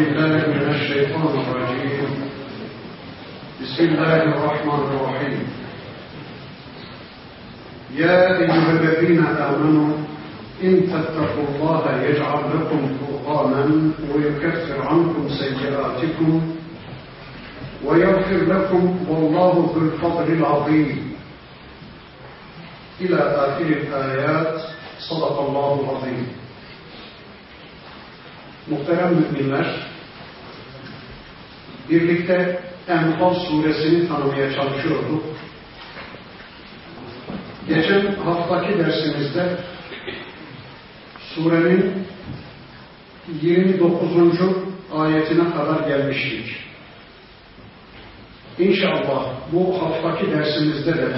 بالله من الشيطان الرجيم. بسم الله الرحمن الرحيم. يا أيها الذين آمنوا إن تتقوا الله يجعل لكم فرقانا ويكفر عنكم سيئاتكم ويغفر لكم والله ذو الفضل العظيم. إلى آخر الآيات صدق الله العظيم. Muhterem müminler, birlikte Enfal suresini tanımaya çalışıyorduk. Geçen haftaki dersimizde surenin 29. ayetine kadar gelmiştik. İnşallah bu haftaki dersimizde de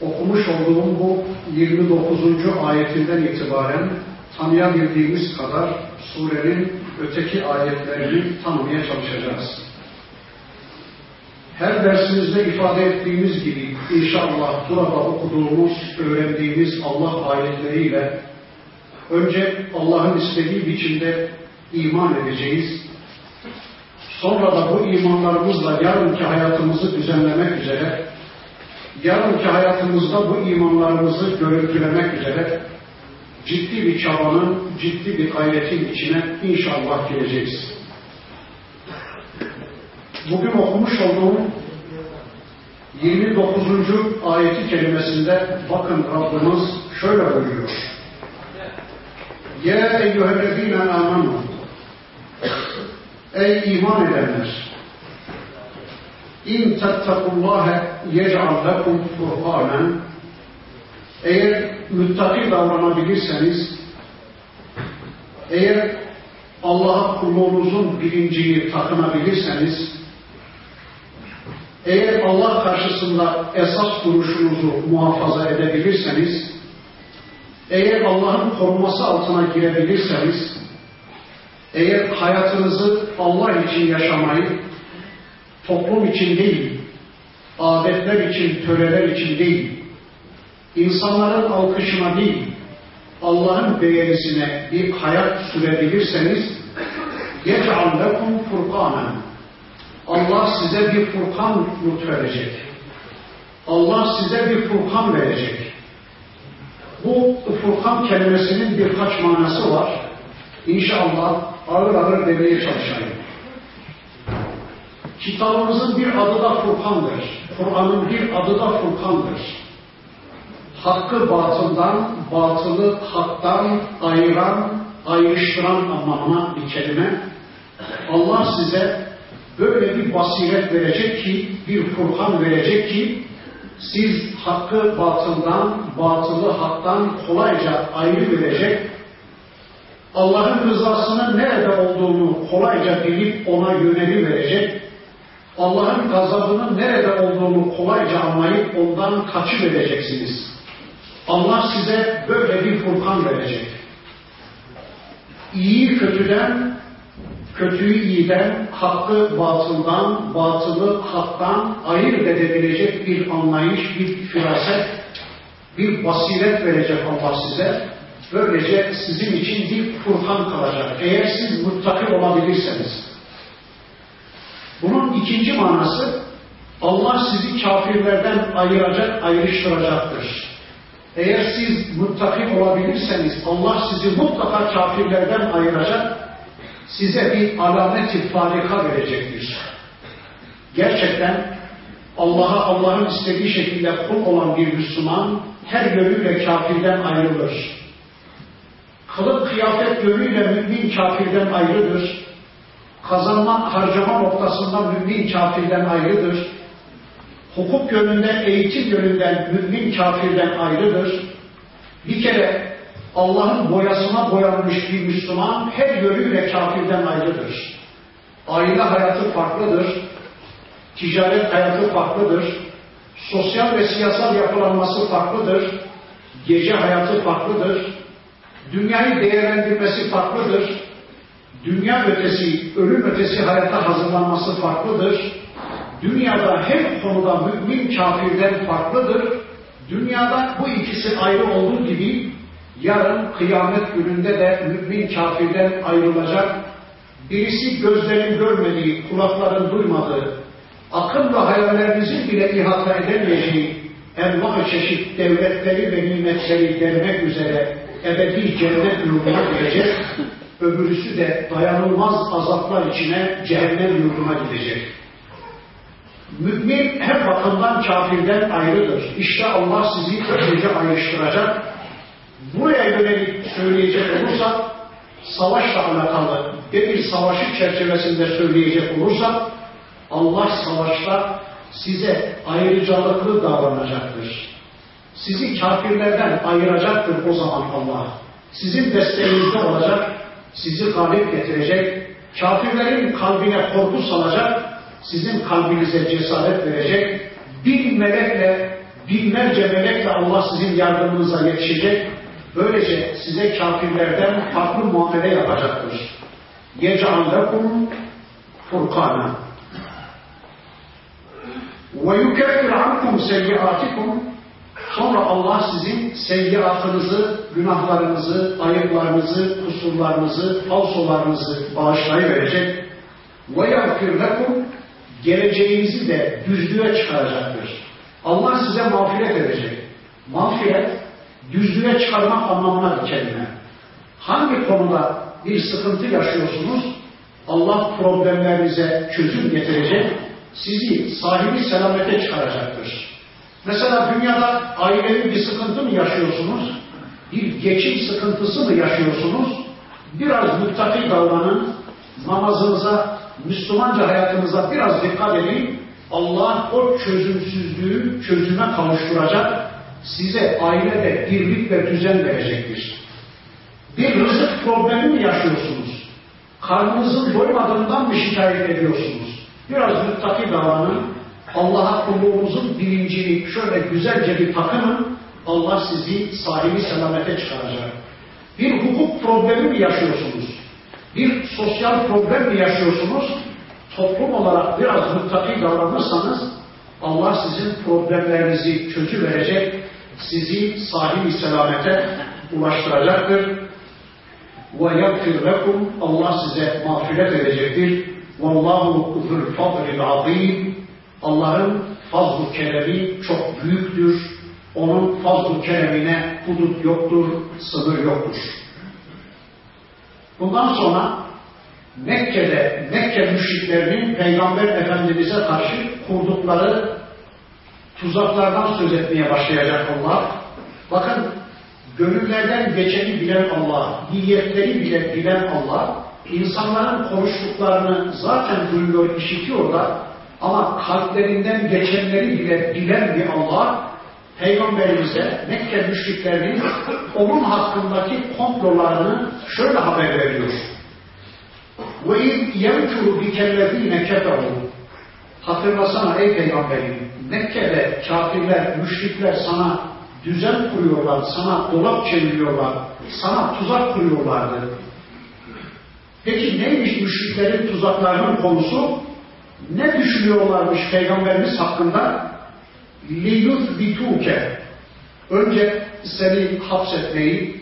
okumuş olduğum bu 29. ayetinden itibaren tanıyabildiğimiz kadar surenin öteki ayetlerini tanımaya çalışacağız. Her dersimizde ifade ettiğimiz gibi inşallah burada okuduğumuz, öğrendiğimiz Allah ayetleriyle önce Allah'ın istediği biçimde iman edeceğiz. Sonra da bu imanlarımızla yarınki hayatımızı düzenlemek üzere, yarınki hayatımızda bu imanlarımızı görüntülemek üzere ciddi bir çabanın, ciddi bir gayretin içine inşallah gireceğiz. Bugün okumuş olduğum 29. ayeti kelimesinde bakın Rabbimiz şöyle buyuruyor. Ya eyyühellezine amanu Ey iman edenler İn tettekullâhe yec'al lekum furqânen Eğer müttaki davranabilirseniz eğer Allah'a kulluğunuzun bilincini takınabilirseniz eğer Allah karşısında esas duruşunuzu muhafaza edebilirseniz, eğer Allah'ın koruması altına girebilirseniz, eğer hayatınızı Allah için yaşamayı, toplum için değil, adetler için, töreler için değil, insanların alkışına değil, Allah'ın beğenisine bir hayat sürebilirseniz, يَجْعَلْ لَكُمْ فُرْقَانًا Allah size bir Furkan lütfedecek. Allah size bir Furkan verecek. Bu Furkan kelimesinin birkaç manası var. İnşallah ağır ağır demeye çalışayım. Kitabımızın bir adı da Furkan'dır. Kur'an'ın bir adı da Furkan'dır. Hakkı batıldan, batılı haktan ayıran, ayrıştıran anlamına bir kelime. Allah size böyle bir basiret verecek ki, bir Furkan verecek ki, siz hakkı batıldan, batılı haktan kolayca ayrı verecek, Allah'ın rızasının nerede olduğunu kolayca bilip ona yöneli verecek, Allah'ın gazabının nerede olduğunu kolayca anlayıp ondan kaçı vereceksiniz. Allah size böyle bir Furkan verecek. İyi kötüden, kötüyü iyiden, hakkı batıldan, batılı haktan ayırt edebilecek bir anlayış, bir firaset, bir basiret verecek Allah size. Böylece sizin için bir Furkan kalacak. Eğer siz muttaki olabilirseniz. Bunun ikinci manası Allah sizi kafirlerden ayıracak, ayrıştıracaktır. Eğer siz muttaki olabilirseniz Allah sizi mutlaka kafirlerden ayıracak, size bir alamet-i farika verecektir. Gerçekten Allah'a Allah'ın istediği şekilde kul olan bir Müslüman her yönüyle kafirden ayrılır. Kılık kıyafet yönüyle mümin kafirden ayrıdır. Kazanma, harcama noktasında mümin kafirden ayrıdır. Hukuk yönünden, eğitim yönünden mümin kafirden ayrıdır. Bir kere Allah'ın boyasına boyanmış bir Müslüman her yönüyle kafirden ayrıdır. Aile hayatı farklıdır. Ticaret hayatı farklıdır. Sosyal ve siyasal yapılanması farklıdır. Gece hayatı farklıdır. Dünyayı değerlendirmesi farklıdır. Dünya ötesi, ölüm ötesi hayata hazırlanması farklıdır. Dünyada her konuda mümin kafirden farklıdır. Dünyada bu ikisi ayrı olduğu gibi yarın kıyamet gününde de mümin kafirden ayrılacak, birisi gözlerin görmediği, kulakların duymadığı, akıl ve hayallerinizin bile ihata edemeyeceği enva çeşit devletleri ve nimetleri vermek üzere ebedi cennet yurduna girecek, öbürüsü de dayanılmaz azaplar içine cehennem yurduna gidecek. Mümin her bakımdan kafirden ayrıdır. İşte Allah sizi böylece ayrıştıracak. Buraya yönelik söyleyecek olursak, savaşla alakalı bir savaşı çerçevesinde söyleyecek olursak, Allah savaşta size ayrıcalıklı davranacaktır. Sizi kafirlerden ayıracaktır o zaman Allah. Sizin desteğinizde olacak, sizi galip getirecek, kafirlerin kalbine korku salacak, sizin kalbinize cesaret verecek, bin melekle, binlerce melekle Allah sizin yardımınıza yetişecek, böylece size kafirlerden farklı muamele yapacaktır. يَجْعَلْ لَكُمْ فُرْقَانًا وَيُكَفِّرْ عَنْكُمْ سَيِّئَاتِكُمْ Sonra Allah sizin seyyiatınızı, günahlarınızı, ayıplarınızı, kusurlarınızı, falsolarınızı bağışlayıverecek. وَيَغْفِرْ لَكُمْ Geleceğinizi de düzlüğe çıkaracaktır. Allah size mağfiret edecek. Mağfiret, düzlüğe çıkarmak anlamına bir kelime. Hangi konuda bir sıkıntı yaşıyorsunuz, Allah problemlerinize çözüm getirecek, sizi sahibi selamete çıkaracaktır. Mesela dünyada ailevi bir sıkıntı mı yaşıyorsunuz? Bir geçim sıkıntısı mı yaşıyorsunuz? Biraz muttaki davranın, namazınıza, Müslümanca hayatınıza biraz dikkat edin. Allah o çözümsüzlüğü çözüme kavuşturacak, size ailede birlik ve düzen verecektir. Bir rızık problemi mi yaşıyorsunuz? Karnınızın doymadığından mı şikayet ediyorsunuz? Biraz muttaki davranın, Allah'a kulluğunuzun bilincini şöyle güzelce bir takının, Allah sizi sahibi selamete çıkaracak. Bir hukuk problemi mi yaşıyorsunuz? Bir sosyal problem mi yaşıyorsunuz? Toplum olarak biraz muttaki davranırsanız, Allah sizin problemlerinizi çözüverecek, sizi sahibi selamete ulaştıracaktır. وَيَغْفِرْ لَكُمْ Allah size mağfiret edecektir. وَاللّٰهُ ذُو الْفَضْلِ الْعَظِيمِ Allah'ın fazl-ı keremi çok büyüktür. Onun fazl-ı keremine hudut yoktur, sınır yoktur. Bundan sonra Mekke'de, Mekke müşriklerinin Peygamber Efendimiz'e karşı kurdukları tuzaklardan söz etmeye başlayacak Allah. Bakın, gönüllerden geçeni bilen Allah, niyetleri bile bilen Allah, insanların konuştuklarını zaten duyuyor, işitiyor da ama kalplerinden geçenleri bile bilen bir Allah, Peygamberimize Mekke müşriklerinin onun hakkındaki komplolarını şöyle haber veriyor. وَاِذْ يَمْكُرُ بِكَ الَّذ۪ينَ كَفَرُوا Hatırlasana ey Peygamberim, Mekke'de kafirler, müşrikler sana düzen kuruyorlar, sana dolap çeviriyorlar, sana tuzak kuruyorlardı. Peki neymiş müşriklerin tuzaklarının konusu? Ne düşünüyorlarmış Peygamberimiz hakkında? liyuzbituke önce seni hapsetmeyi,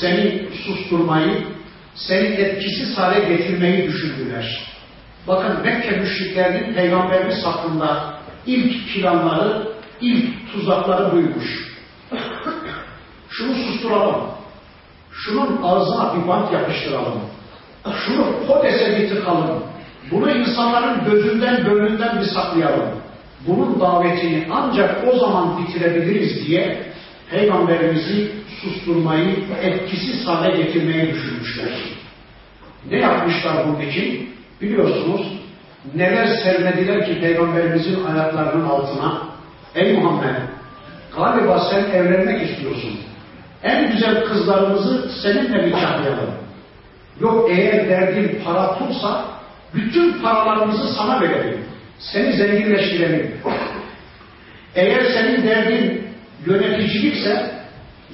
seni susturmayı, seni etkisiz hale getirmeyi düşündüler. Bakın Mekke müşriklerinin Peygamberimiz hakkında ilk planları, ilk tuzakları buymuş. Şunu susturalım. Şunun ağzına bir bant yapıştıralım. Şunu kodese bir tıkalım. Bunu insanların gözünden, gönlünden bir saklayalım. Bunun davetini ancak o zaman bitirebiliriz diye Peygamberimizi susturmayı, etkisiz hale getirmeyi düşünmüşler. Ne yapmışlar bunun için? Biliyorsunuz neler sermediler ki Peygamberimizin ayaklarının altına. Ey Muhammed, galiba sen evlenmek istiyorsun. En güzel kızlarımızı seninle nikahlayalım. Yok eğer derdin para pulsa bütün paralarımızı sana verelim. Seni zenginleştirelim. Eğer senin derdin yöneticilikse,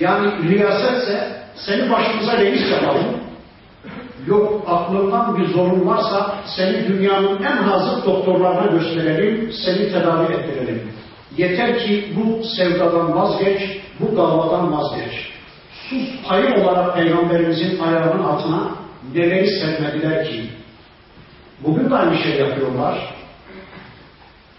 yani riyasetse, seni başımıza reis yapalım. Yok aklından bir zorun varsa seni dünyanın en hazır doktorlarına gösterelim, seni tedavi ettirelim. Yeter ki bu sevdadan vazgeç, bu davadan vazgeç. Sus payı olarak Peygamberimizin ayağının altına neleri sermediler ki Bugün de aynı şey yapıyorlar.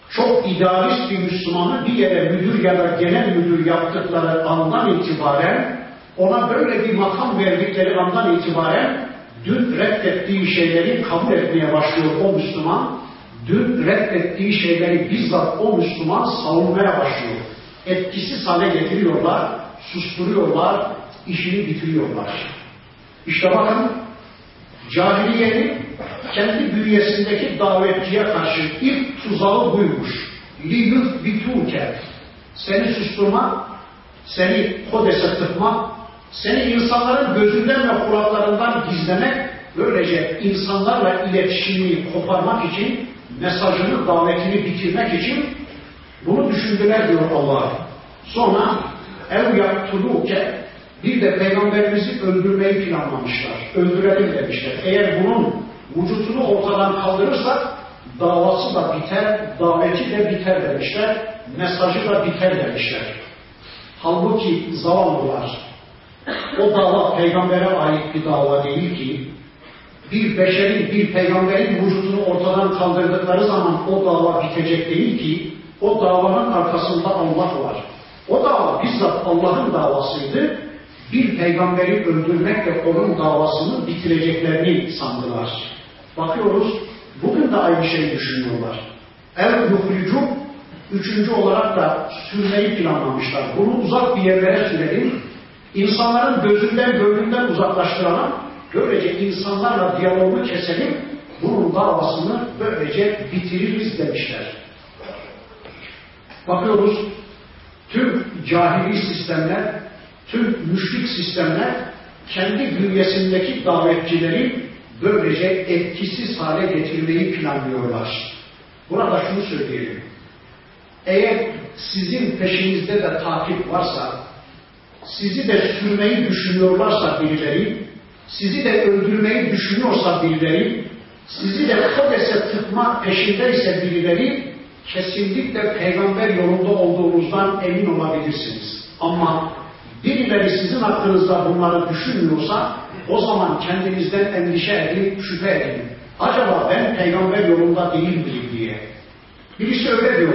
Çok idealist bir Müslümanı bir yere müdür ya da genel müdür yaptıkları andan itibaren ona böyle bir makam verdikleri andan itibaren dün reddettiği şeyleri kabul etmeye başlıyor o Müslüman. Dün reddettiği şeyleri bizzat o Müslüman savunmaya başlıyor. Etkisiz hale getiriyorlar, susturuyorlar, işini bitiriyorlar. İşte bakın cahiliyenin kendi bünyesindeki davetçiye karşı ilk tuzağı buymuş. Liyuh bituke. Seni susturma, seni kodese tıkma, seni insanların gözünden ve kulaklarından gizlemek, böylece insanlarla iletişimini koparmak için, mesajını, davetini bitirmek için bunu düşündüler diyor Allah. Sonra ev yaktuluke bir de peygamberimizi öldürmeyi planlamışlar. Öldürelim demişler. Eğer bunun vücutunu ortadan kaldırırsak davası da biter, daveti de biter demişler. Mesajı da biter demişler. Halbuki zavallılar o dava peygambere ait bir dava değil ki bir beşerin, bir peygamberin vücudunu ortadan kaldırdıkları zaman o dava bitecek değil ki o davanın arkasında Allah var. O dava bizzat Allah'ın davasıydı. Bir peygamberi öldürmekle onun davasını bitireceklerini sandılar. Bakıyoruz, bugün de aynı şeyi düşünüyorlar. El yuhricu, üçüncü olarak da sürmeyi planlamışlar. Bunu uzak bir yerlere sürelim, insanların gözünden, gönlünden uzaklaştıralım, böylece insanlarla diyalogu keselim, bunun davasını böylece bitiririz demişler. Bakıyoruz, tüm cahili sistemler, tüm müşrik sistemler kendi bünyesindeki davetçileri böylece etkisiz hale getirmeyi planlıyorlar. Burada şunu söyleyelim. Eğer sizin peşinizde de takip varsa, sizi de sürmeyi düşünüyorlarsa birileri, sizi de öldürmeyi düşünüyorsa birileri, sizi de kodese tıkma peşindeyse birileri, kesinlikle peygamber yolunda olduğunuzdan emin olabilirsiniz. Ama birileri sizin hakkınızda bunları düşünmüyorsa, o zaman kendinizden endişe edin, şüphe edin. Acaba ben peygamber yolunda değil miyim diye. Birisi öyle diyor.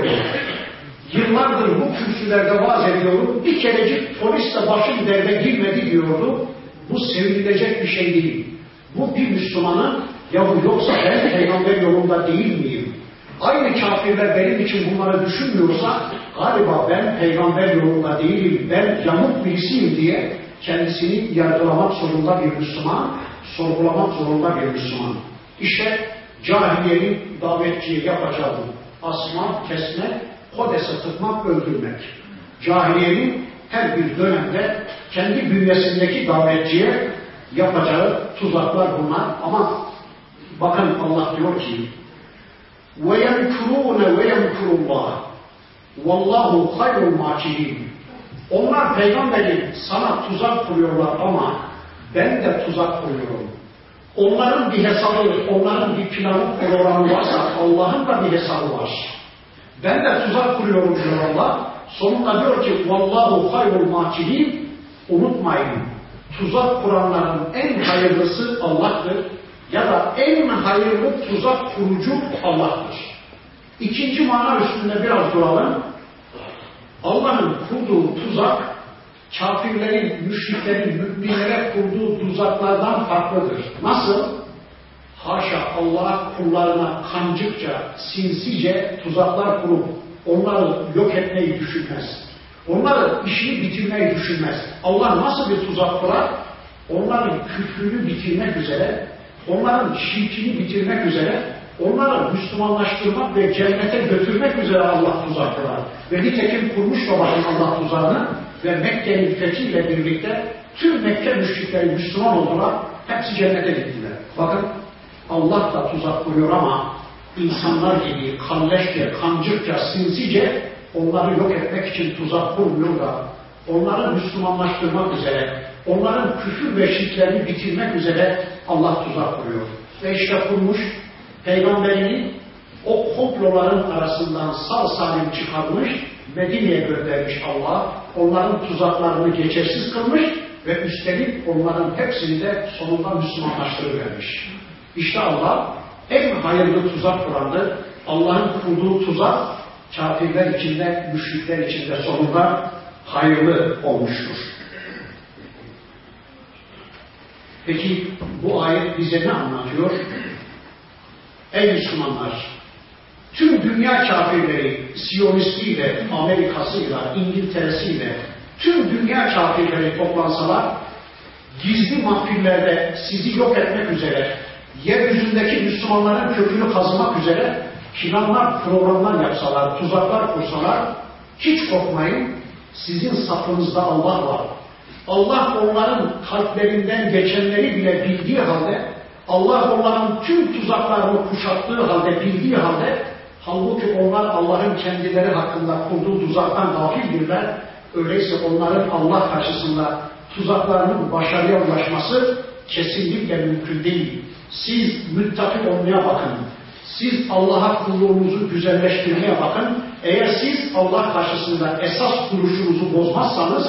Yıllardır bu kürsülerde vaaz ediyorum. Bir kerecik polis de başım derde girmedi diyordu. Bu sevinilecek bir şey değil. Bu bir Müslümanın ya bu yoksa ben peygamber yolunda değil miyim? Aynı kafirler benim için bunları düşünmüyorsa galiba ben peygamber yolunda değilim, ben yamuk birisiyim diye kendisini yargılamak zorunda bir Müslüman, sorgulamak zorunda bir Müslüman. İşte cahiliyenin davetçiye yapacağı asma, kesme, kodese tıkmak, öldürmek. Cahiliyenin her bir dönemde kendi bünyesindeki davetçiye yapacağı tuzaklar bunlar ama bakın Allah diyor ki وَيَمْكُرُونَ وَيَمْكُرُ اللّٰهِ وَاللّٰهُ خَيْرُ الْمَاكِرِينَ onlar peygamberi sana tuzak kuruyorlar ama ben de tuzak kuruyorum. Onların bir hesabı, onların bir planı, programı varsa Allah'ın da bir hesabı var. Ben de tuzak kuruyorum diyor Allah. Sonunda diyor ki Vallahu hayrul makirin unutmayın. Tuzak kuranların en hayırlısı Allah'tır. Ya da en hayırlı tuzak kurucu Allah'tır. İkinci mana üstünde biraz duralım. Allah'ın kurduğu tuzak kafirlerin, müşriklerin, müminlere kurduğu tuzaklardan farklıdır. Nasıl? Haşa Allah kullarına kancıkça, sinsice tuzaklar kurup onları yok etmeyi düşünmez. Onların işini bitirmeyi düşünmez. Allah nasıl bir tuzak kurar? Onların küfrünü bitirmek üzere, onların şirkini bitirmek üzere, onları Müslümanlaştırmak ve cennete götürmek üzere Allah tuzak kurar. Ve nitekim kurmuş da bakın Allah tuzağını ve Mekke'nin fethiyle birlikte tüm Mekke müşrikleri Müslüman oldular, hepsi cennete gittiler. Bakın Allah da tuzak kuruyor ama insanlar gibi kalleşçe, kancıkça, sinsice onları yok etmek için tuzak kurmuyor da onları Müslümanlaştırmak üzere, onların küfür ve şirklerini bitirmek üzere Allah tuzak kuruyor. Ve işte kurmuş peygamberini o komploların arasından sağ salim çıkarmış, Medine'ye göndermiş Allah, onların tuzaklarını geçersiz kılmış ve üstelik onların hepsini de sonunda Müslümanlaştırıvermiş. İşte Allah En hayırlı tuzak kurandır. Allah'ın kurduğu tuzak kafirler içinde, müşrikler içinde sonunda hayırlı olmuştur. Peki bu ayet bize ne anlatıyor? Ey Müslümanlar! Tüm dünya kafirleri, Siyonistiyle, Amerikasıyla, İngiltere'siyle, tüm dünya kafirleri toplansalar, gizli mahfillerde sizi yok etmek üzere, yeryüzündeki Müslümanların kökünü kazımak üzere planlar, programlar yapsalar, tuzaklar kursalar, hiç korkmayın, sizin safınızda Allah var. Allah onların kalplerinden geçenleri bile bildiği halde, Allah onların tüm tuzaklarını kuşattığı halde, bildiği halde, halbuki onlar Allah'ın kendileri hakkında kurduğu tuzaktan gafildirler. Öyleyse onların Allah karşısında tuzaklarının başarıya ulaşması kesinlikle mümkün değil. Siz müttaki olmaya bakın. Siz Allah'a kulluğunuzu güzelleştirmeye bakın. Eğer siz Allah karşısında esas duruşunuzu bozmazsanız,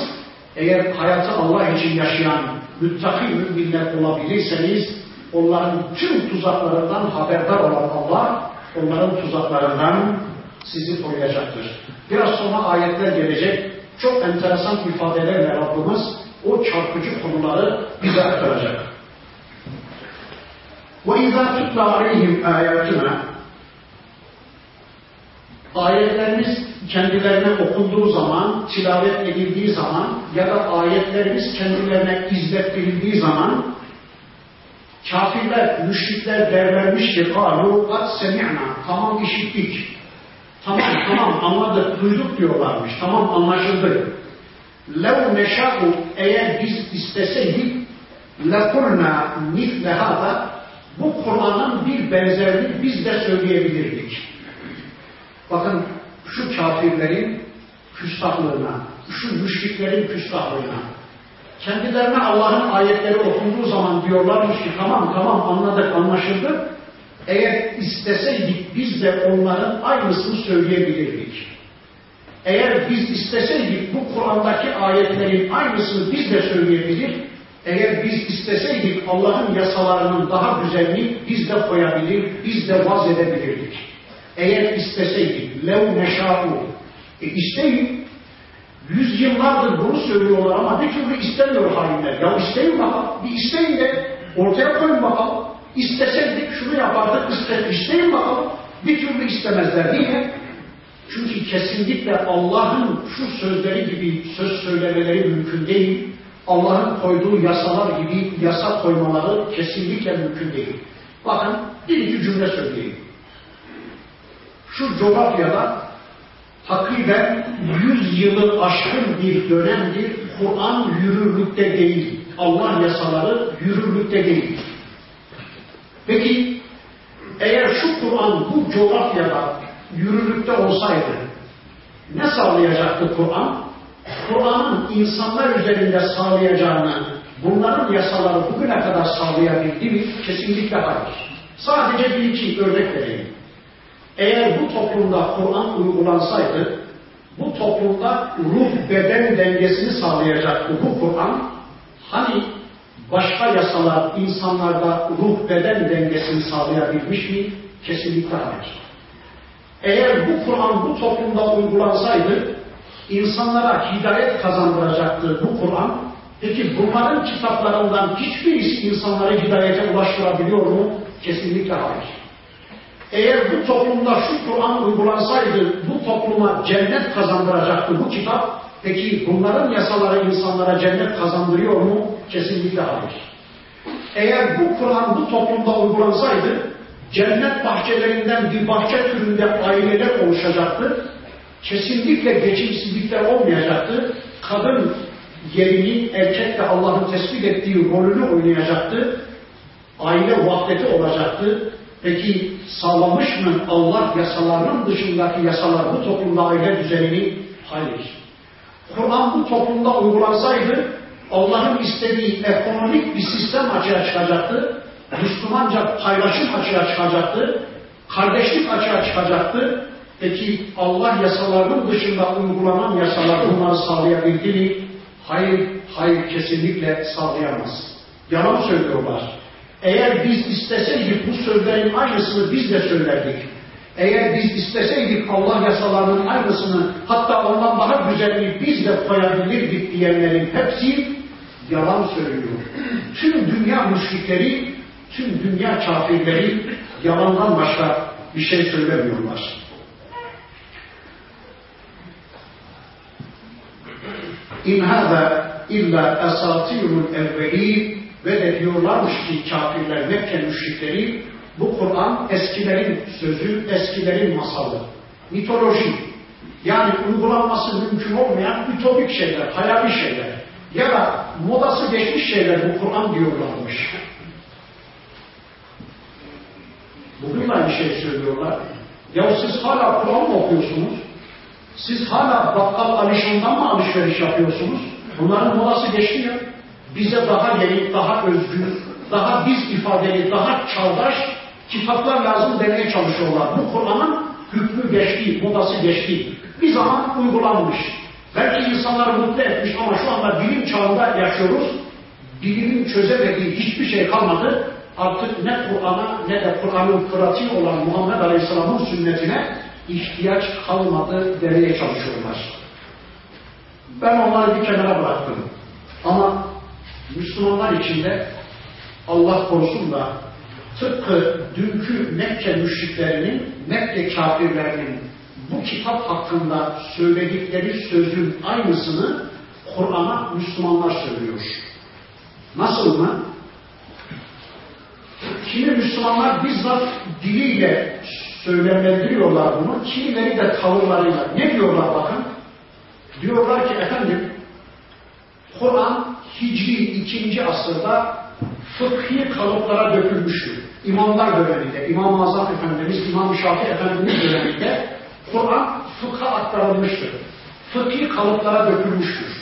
eğer hayatı Allah için yaşayan müttaki müminler olabilirseniz, onların tüm tuzaklarından haberdar olan Allah, onların tuzaklarından sizi koruyacaktır. Biraz sonra ayetler gelecek. Çok enteresan ifadelerle Rabbimiz o çarpıcı konuları bize aktaracak. وَاِذَا تُتْلَى عَلَيْهِمْ آيَاتِنَا Ayetlerimiz kendilerine okunduğu zaman, tilavet edildiği zaman ya da ayetlerimiz kendilerine izlettirildiği zaman Kafirler, müşrikler derlenmiş ki kâlu kad semi'na. Tamam işittik. Tamam tamam anladık, duyduk diyorlarmış. Tamam anlaşıldı. Lev neşa'u eğer biz isteseydik lekulna misle hada bu Kur'an'ın bir benzerini biz de söyleyebilirdik. Bakın şu kafirlerin küstahlığına, şu müşriklerin küstahlığına, kendilerine Allah'ın ayetleri okunduğu zaman diyorlarmış ki tamam tamam anladık anlaşıldı. Eğer isteseydik biz de onların aynısını söyleyebilirdik. Eğer biz isteseydik bu Kur'an'daki ayetlerin aynısını biz de söyleyebilir, eğer biz isteseydik Allah'ın yasalarının daha güzelini biz de koyabilir, biz de vaz edebilirdik. Eğer isteseydik, lev neşâ'u, e isteyin, yüzyıllardır bunu söylüyorlar ama bir türlü istemiyor hainler. Ya isteyin bakalım, bir isteyin de ortaya koyun bakalım. İsteseydik şunu yapardık, iste, isteyin bakalım. Bir türlü istemezler. Niye? Çünkü kesinlikle Allah'ın şu sözleri gibi söz söylemeleri mümkün değil. Allah'ın koyduğu yasalar gibi yasa koymaları kesinlikle mümkün değil. Bakın bir iki cümle söyleyeyim. Şu coğrafyada takriben yüz yılı aşkın bir dönemdir Kur'an yürürlükte değil. Allah yasaları yürürlükte değil. Peki eğer şu Kur'an bu coğrafyada yürürlükte olsaydı ne sağlayacaktı Kur'an? Kur'an'ın insanlar üzerinde sağlayacağını bunların yasaları bugüne kadar sağlayabildi mi? Kesinlikle hayır. Sadece bir iki örnek vereyim. Eğer bu toplumda Kur'an uygulansaydı, bu toplumda ruh beden dengesini sağlayacaktı bu Kur'an. Hani başka yasalar insanlarda ruh beden dengesini sağlayabilmiş mi? Kesinlikle hayır. Eğer bu Kur'an bu toplumda uygulansaydı, insanlara hidayet kazandıracaktı bu Kur'an. Peki bunların kitaplarından hiçbirisi insanları hidayete ulaştırabiliyor mu? Kesinlikle hayır. Eğer bu toplumda şu Kur'an uygulansaydı bu topluma cennet kazandıracaktı bu kitap. Peki bunların yasaları insanlara cennet kazandırıyor mu? Kesinlikle hayır. Eğer bu Kur'an bu toplumda uygulansaydı cennet bahçelerinden bir bahçe türünde aileler oluşacaktı. Kesinlikle geçimsizlikler olmayacaktı. Kadın yerini erkekle Allah'ın tespit ettiği rolünü oynayacaktı. Aile vahdeti olacaktı. Peki sağlamış mı Allah yasalarının dışındaki yasalar bu toplumda aile düzenini? Hayır. Kur'an bu toplumda uygulansaydı Allah'ın istediği ekonomik bir sistem açığa çıkacaktı. Müslümanca paylaşım açığa çıkacaktı. Kardeşlik açığa çıkacaktı. Peki Allah yasalarının dışında uygulanan yasalar bunları sağlayabildi mi? Hayır, hayır kesinlikle sağlayamaz. Yalan söylüyorlar. Eğer biz isteseydik bu sözlerin aynısını biz de söylerdik. Eğer biz isteseydik Allah yasalarının aynısını hatta ondan daha güzelini biz de koyabilirdik diyenlerin hepsi yalan söylüyor. Tüm dünya müşrikleri, tüm dünya kafirleri yalandan başka bir şey söylemiyorlar. İn hâzâ illa esatirul evvelîn ve de diyorlarmış ki kafirler Mekke müşrikleri bu Kur'an eskilerin sözü, eskilerin masalı. Mitoloji. Yani uygulanması mümkün olmayan ütopik şeyler, hayali şeyler. Ya da modası geçmiş şeyler bu Kur'an diyorlarmış. Bugün de aynı şey söylüyorlar. Ya siz hala Kur'an mı okuyorsunuz? Siz hala bakkal alışından mı alışveriş yapıyorsunuz? Bunların modası geçmiyor. Bize daha yeni, daha özgür, daha biz ifadeli, daha çağdaş kitaplar lazım demeye çalışıyorlar. Bu Kur'an'ın hükmü geçti, modası geçti. Bir zaman uygulanmış. Belki insanları mutlu etmiş ama şu anda bilim çağında yaşıyoruz. Bilimin çözemediği hiçbir şey kalmadı. Artık ne Kur'an'a ne de Kur'an'ın pratiği olan Muhammed Aleyhisselam'ın sünnetine ihtiyaç kalmadı demeye çalışıyorlar. Ben onları bir kenara bıraktım. Ama Müslümanlar içinde Allah korusun da tıpkı dünkü Mekke müşriklerinin, Mekke kafirlerinin bu kitap hakkında söyledikleri sözün aynısını Kur'an'a Müslümanlar söylüyor. Nasıl mı? Kimi Müslümanlar bizzat diliyle söylemlendiriyorlar bunu, kimileri de tavırlarıyla. Ne diyorlar bakın? Diyorlar ki efendim, Kur'an Hicri ikinci asırda fıkhi kalıplara dökülmüştür. İmamlar döneminde, İmam-ı Azam Efendimiz, İmam-ı Şafii Efendimiz döneminde Kur'an fıkha aktarılmıştır. Fıkhi kalıplara dökülmüştür.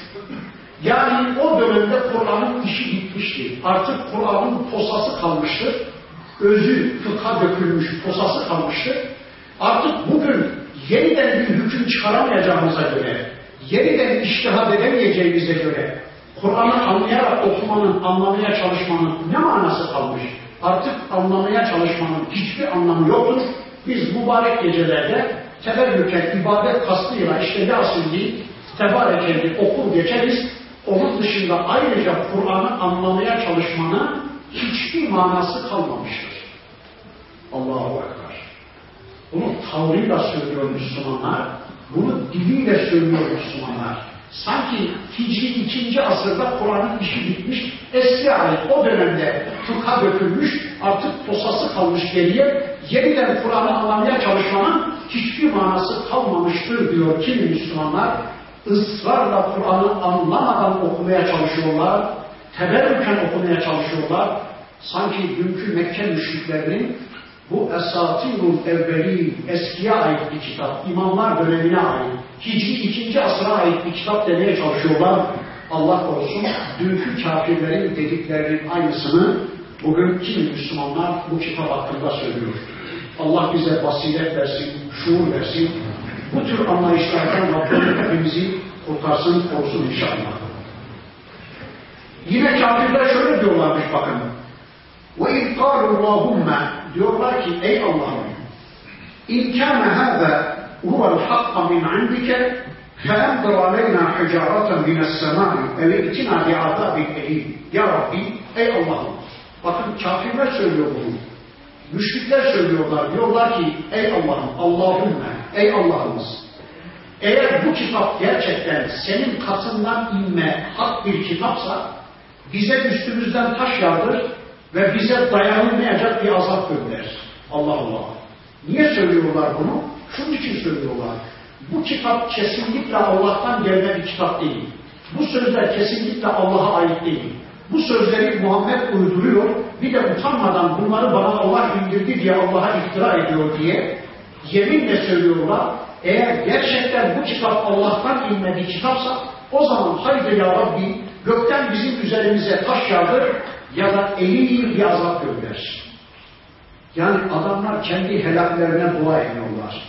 Yani o dönemde Kur'an'ın işi bitmişti. Artık Kur'an'ın posası kalmıştır. Özü fıkha dökülmüş, posası kalmıştır. Artık bugün yeniden bir hüküm çıkaramayacağımıza göre, yeniden iştihad edemeyeceğimize göre, Kur'an'ı anlayarak okumanın, anlamaya çalışmanın ne manası kalmış? Artık anlamaya çalışmanın hiçbir anlamı yoktur. Biz mübarek gecelerde teberrüken ibadet kastıyla işte Yasin'i, tebarekendi okur geçeriz. Onun dışında ayrıca Kur'an'ı anlamaya çalışmanın hiçbir manası kalmamıştır. Allahu Ekber. Bunu tavrıyla söylüyor Müslümanlar, bunu diliyle söylüyor Müslümanlar. Sanki Hicri ikinci asırda Kur'an'ın işi bitmiş, eski ayet o dönemde fıkha dökülmüş, artık posası kalmış geriye, yeniden Kur'an'ı anlamaya çalışmanın hiçbir manası kalmamıştır diyor kimi Müslümanlar. ısrarla Kur'an'ı anlamadan okumaya çalışıyorlar, teberrüken okumaya çalışıyorlar. Sanki dünkü Mekke müşriklerinin bu Esatirul Evveli eskiye ait bir kitap, imamlar dönemine ait, Hicri ikinci asra ait bir kitap demeye çalışıyorlar. Allah korusun, dünkü kafirlerin dediklerinin aynısını bugün kimi Müslümanlar bu kitap hakkında söylüyor. Allah bize basiret versin, şuur versin. Bu tür anlayışlardan Rabbim hepimizi kurtarsın, korusun inşallah. Yine kafirler şöyle diyorlarmış bakın. وَاِنْ قَالُوا اللّٰهُمَّ Diyorlar ki ey Allah'ım اِنْ كَانَ هَذَا هُوَ الْحَقَّ مِنْ عِنْدِكَ فَاَنْدَرْ عَلَيْنَا حِجَارَةً مِنَ السَّمَاءِ اَوَيْتِنَا بِعَذَابٍ اَلِيمٍ Ya Rabbi, ey Allah'ım. Bakın kafirler söylüyor bunu. Müşrikler söylüyorlar. Diyorlar ki ey Allah'ım, Allahümme, ey Allah'ımız. Eğer bu kitap gerçekten senin katından inme hak bir kitapsa bize üstümüzden taş yağdır ve bize dayanılmayacak bir azap gönder. Allah Allah. Niye söylüyorlar bunu? Şunun için söylüyorlar. Bu kitap kesinlikle Allah'tan gelme bir kitap değil. Bu sözler kesinlikle Allah'a ait değil. Bu sözleri Muhammed uyduruyor, bir de utanmadan bunları bana Allah indirdi diye Allah'a iftira ediyor diye yeminle söylüyorlar. Eğer gerçekten bu kitap Allah'tan inme bir kitapsa o zaman haydi ya Rabbi gökten bizim üzerimize taş yağdır ya da eli bir azap gönder. Yani adamlar kendi helaklerine dua ediyorlar.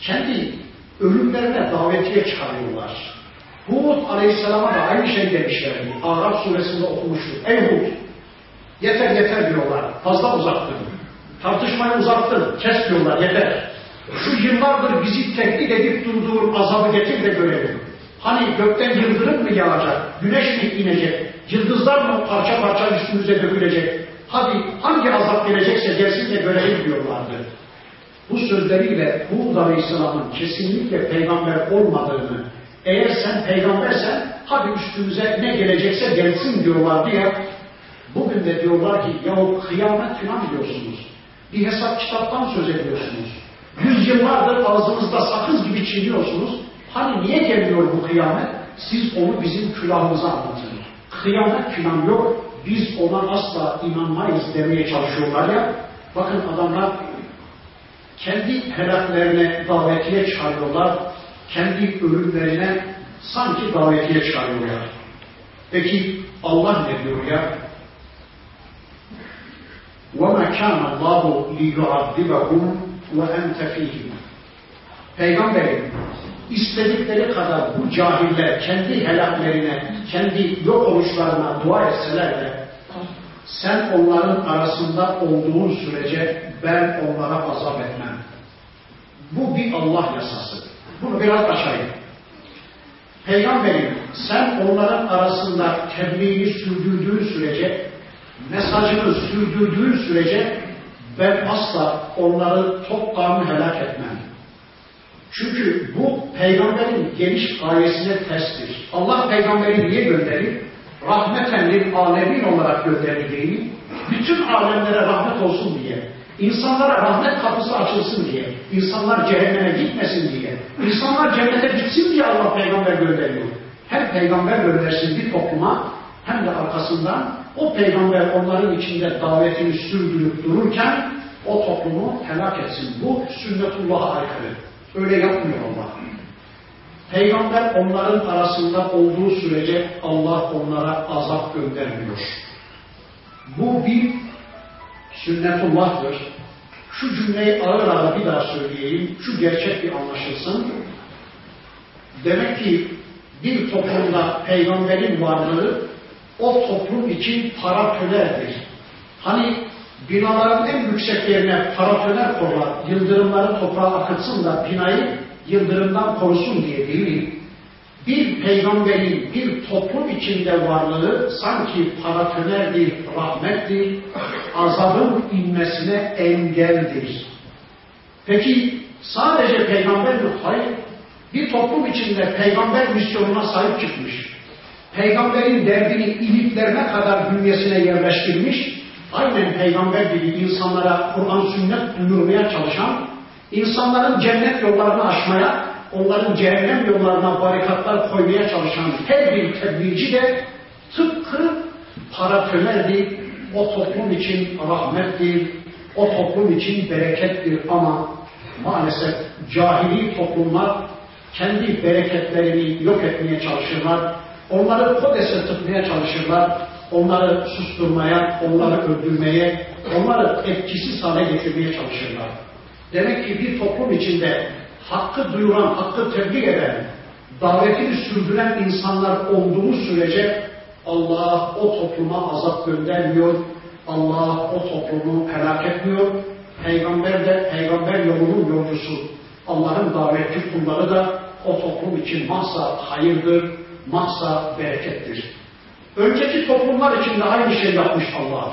Kendi ölümlerine davetiye çıkarıyorlar. Hud Aleyhisselam'a da aynı şey demişlerdi. Araf suresinde okumuştuk. Ey Hud! Yeter yeter diyorlar. Fazla uzattın. Tartışmayı uzattın. Kes diyorlar yeter. Şu yıllardır bizi tehdit edip durduğun azabı getir de görelim. Hani gökten yıldırım mı yağacak? Güneş mi inecek? Yıldızlar mı parça parça üstümüze dökülecek? Hadi hangi azap gelecekse gelsin de görelim diyorlardı. Bu sözleriyle Hud Aleyhisselam'ın kesinlikle peygamber olmadığını, eğer sen peygambersen hadi üstümüze ne gelecekse gelsin diyorlardı ya. Bugün de diyorlar ki yahu kıyamet falan diyorsunuz. Bir hesap kitaptan söz ediyorsunuz. Yüzyıllardır ağzınızda sakız gibi çiğniyorsunuz. Hani niye gelmiyor bu kıyamet? Siz onu bizim külahımıza anlatın. Kıyamet filan yok. Biz ona asla inanmayız demeye çalışıyorlar ya. Bakın adamlar kendi helaklerine davetiye çağırıyorlar. Kendi ölümlerine sanki davetiye çağırıyorlar. Peki Allah ne diyor ya? وَمَا كَانَ اللّٰهُ لِيُعَذِّبَهُمْ وَاَنْتَ ف۪يهِمْ Peygamberim, istedikleri kadar bu cahiller kendi helaklerine, kendi yok oluşlarına dua etseler de sen onların arasında olduğun sürece ben onlara azap etmem. Bu bir Allah yasası. Bunu biraz açayım. Peygamberim sen onların arasında tebliğini sürdürdüğün sürece, mesajını sürdürdüğün sürece ben asla onları toptan helak etmem. Çünkü bu peygamberin geniş gayesine terstir. Allah peygamberi niye gönderir? Rahmeten lil alemin olarak gönderildiğini, bütün alemlere rahmet olsun diye, insanlara rahmet kapısı açılsın diye, insanlar cehenneme gitmesin diye, insanlar cennete gitsin diye Allah peygamber gönderiyor. Hem peygamber göndersin bir topluma, hem de arkasından o peygamber onların içinde davetini sürdürüp dururken o toplumu helak etsin. Bu sünnetullah'a aykırı. Öyle yapmıyor Allah. Peygamber onların arasında olduğu sürece Allah onlara azap göndermiyor. Bu bir sünnetullah'tır. Şu cümleyi ağır ağır bir daha söyleyeyim. Şu gerçek bir anlaşılsın. Demek ki bir toplumda peygamberin varlığı o toplum için paratölerdir. Hani binaların en yüksek yerine paratöler korlar, yıldırımları toprağa akıtsın da binayı yıldırımdan korusun diye değil. Bir peygamberin bir toplum içinde varlığı sanki paratönerdir, rahmettir, azabın inmesine engeldir. Peki sadece peygamber mi? Hayır. Bir toplum içinde peygamber misyonuna sahip çıkmış. Peygamberin derdini iliklerine kadar bünyesine yerleştirmiş, aynen peygamber gibi insanlara Kur'an sünnet duyurmaya çalışan, insanların cennet yollarını aşmaya, onların cehennem yollarına barikatlar koymaya çalışan her bir tebliğci de tıpkı paratömerdir, o toplum için rahmettir, o toplum için berekettir. Ama maalesef cahili toplumlar kendi bereketlerini yok etmeye çalışırlar, onları kodese tıkmaya çalışırlar, onları susturmaya, onları öldürmeye, onları etkisiz hale getirmeye çalışırlar. Demek ki bir toplum içinde hakkı duyuran, hakkı tebliğ eden, davetini sürdüren insanlar olduğu sürece Allah o topluma azap göndermiyor, Allah o toplumu helak etmiyor. Peygamber de peygamber yolunun yolcusu. Allah'ın davetçi kulları da o toplum için mahsa hayırdır, mahsa berekettir. Önceki toplumlar için de aynı şey yapmış Allah.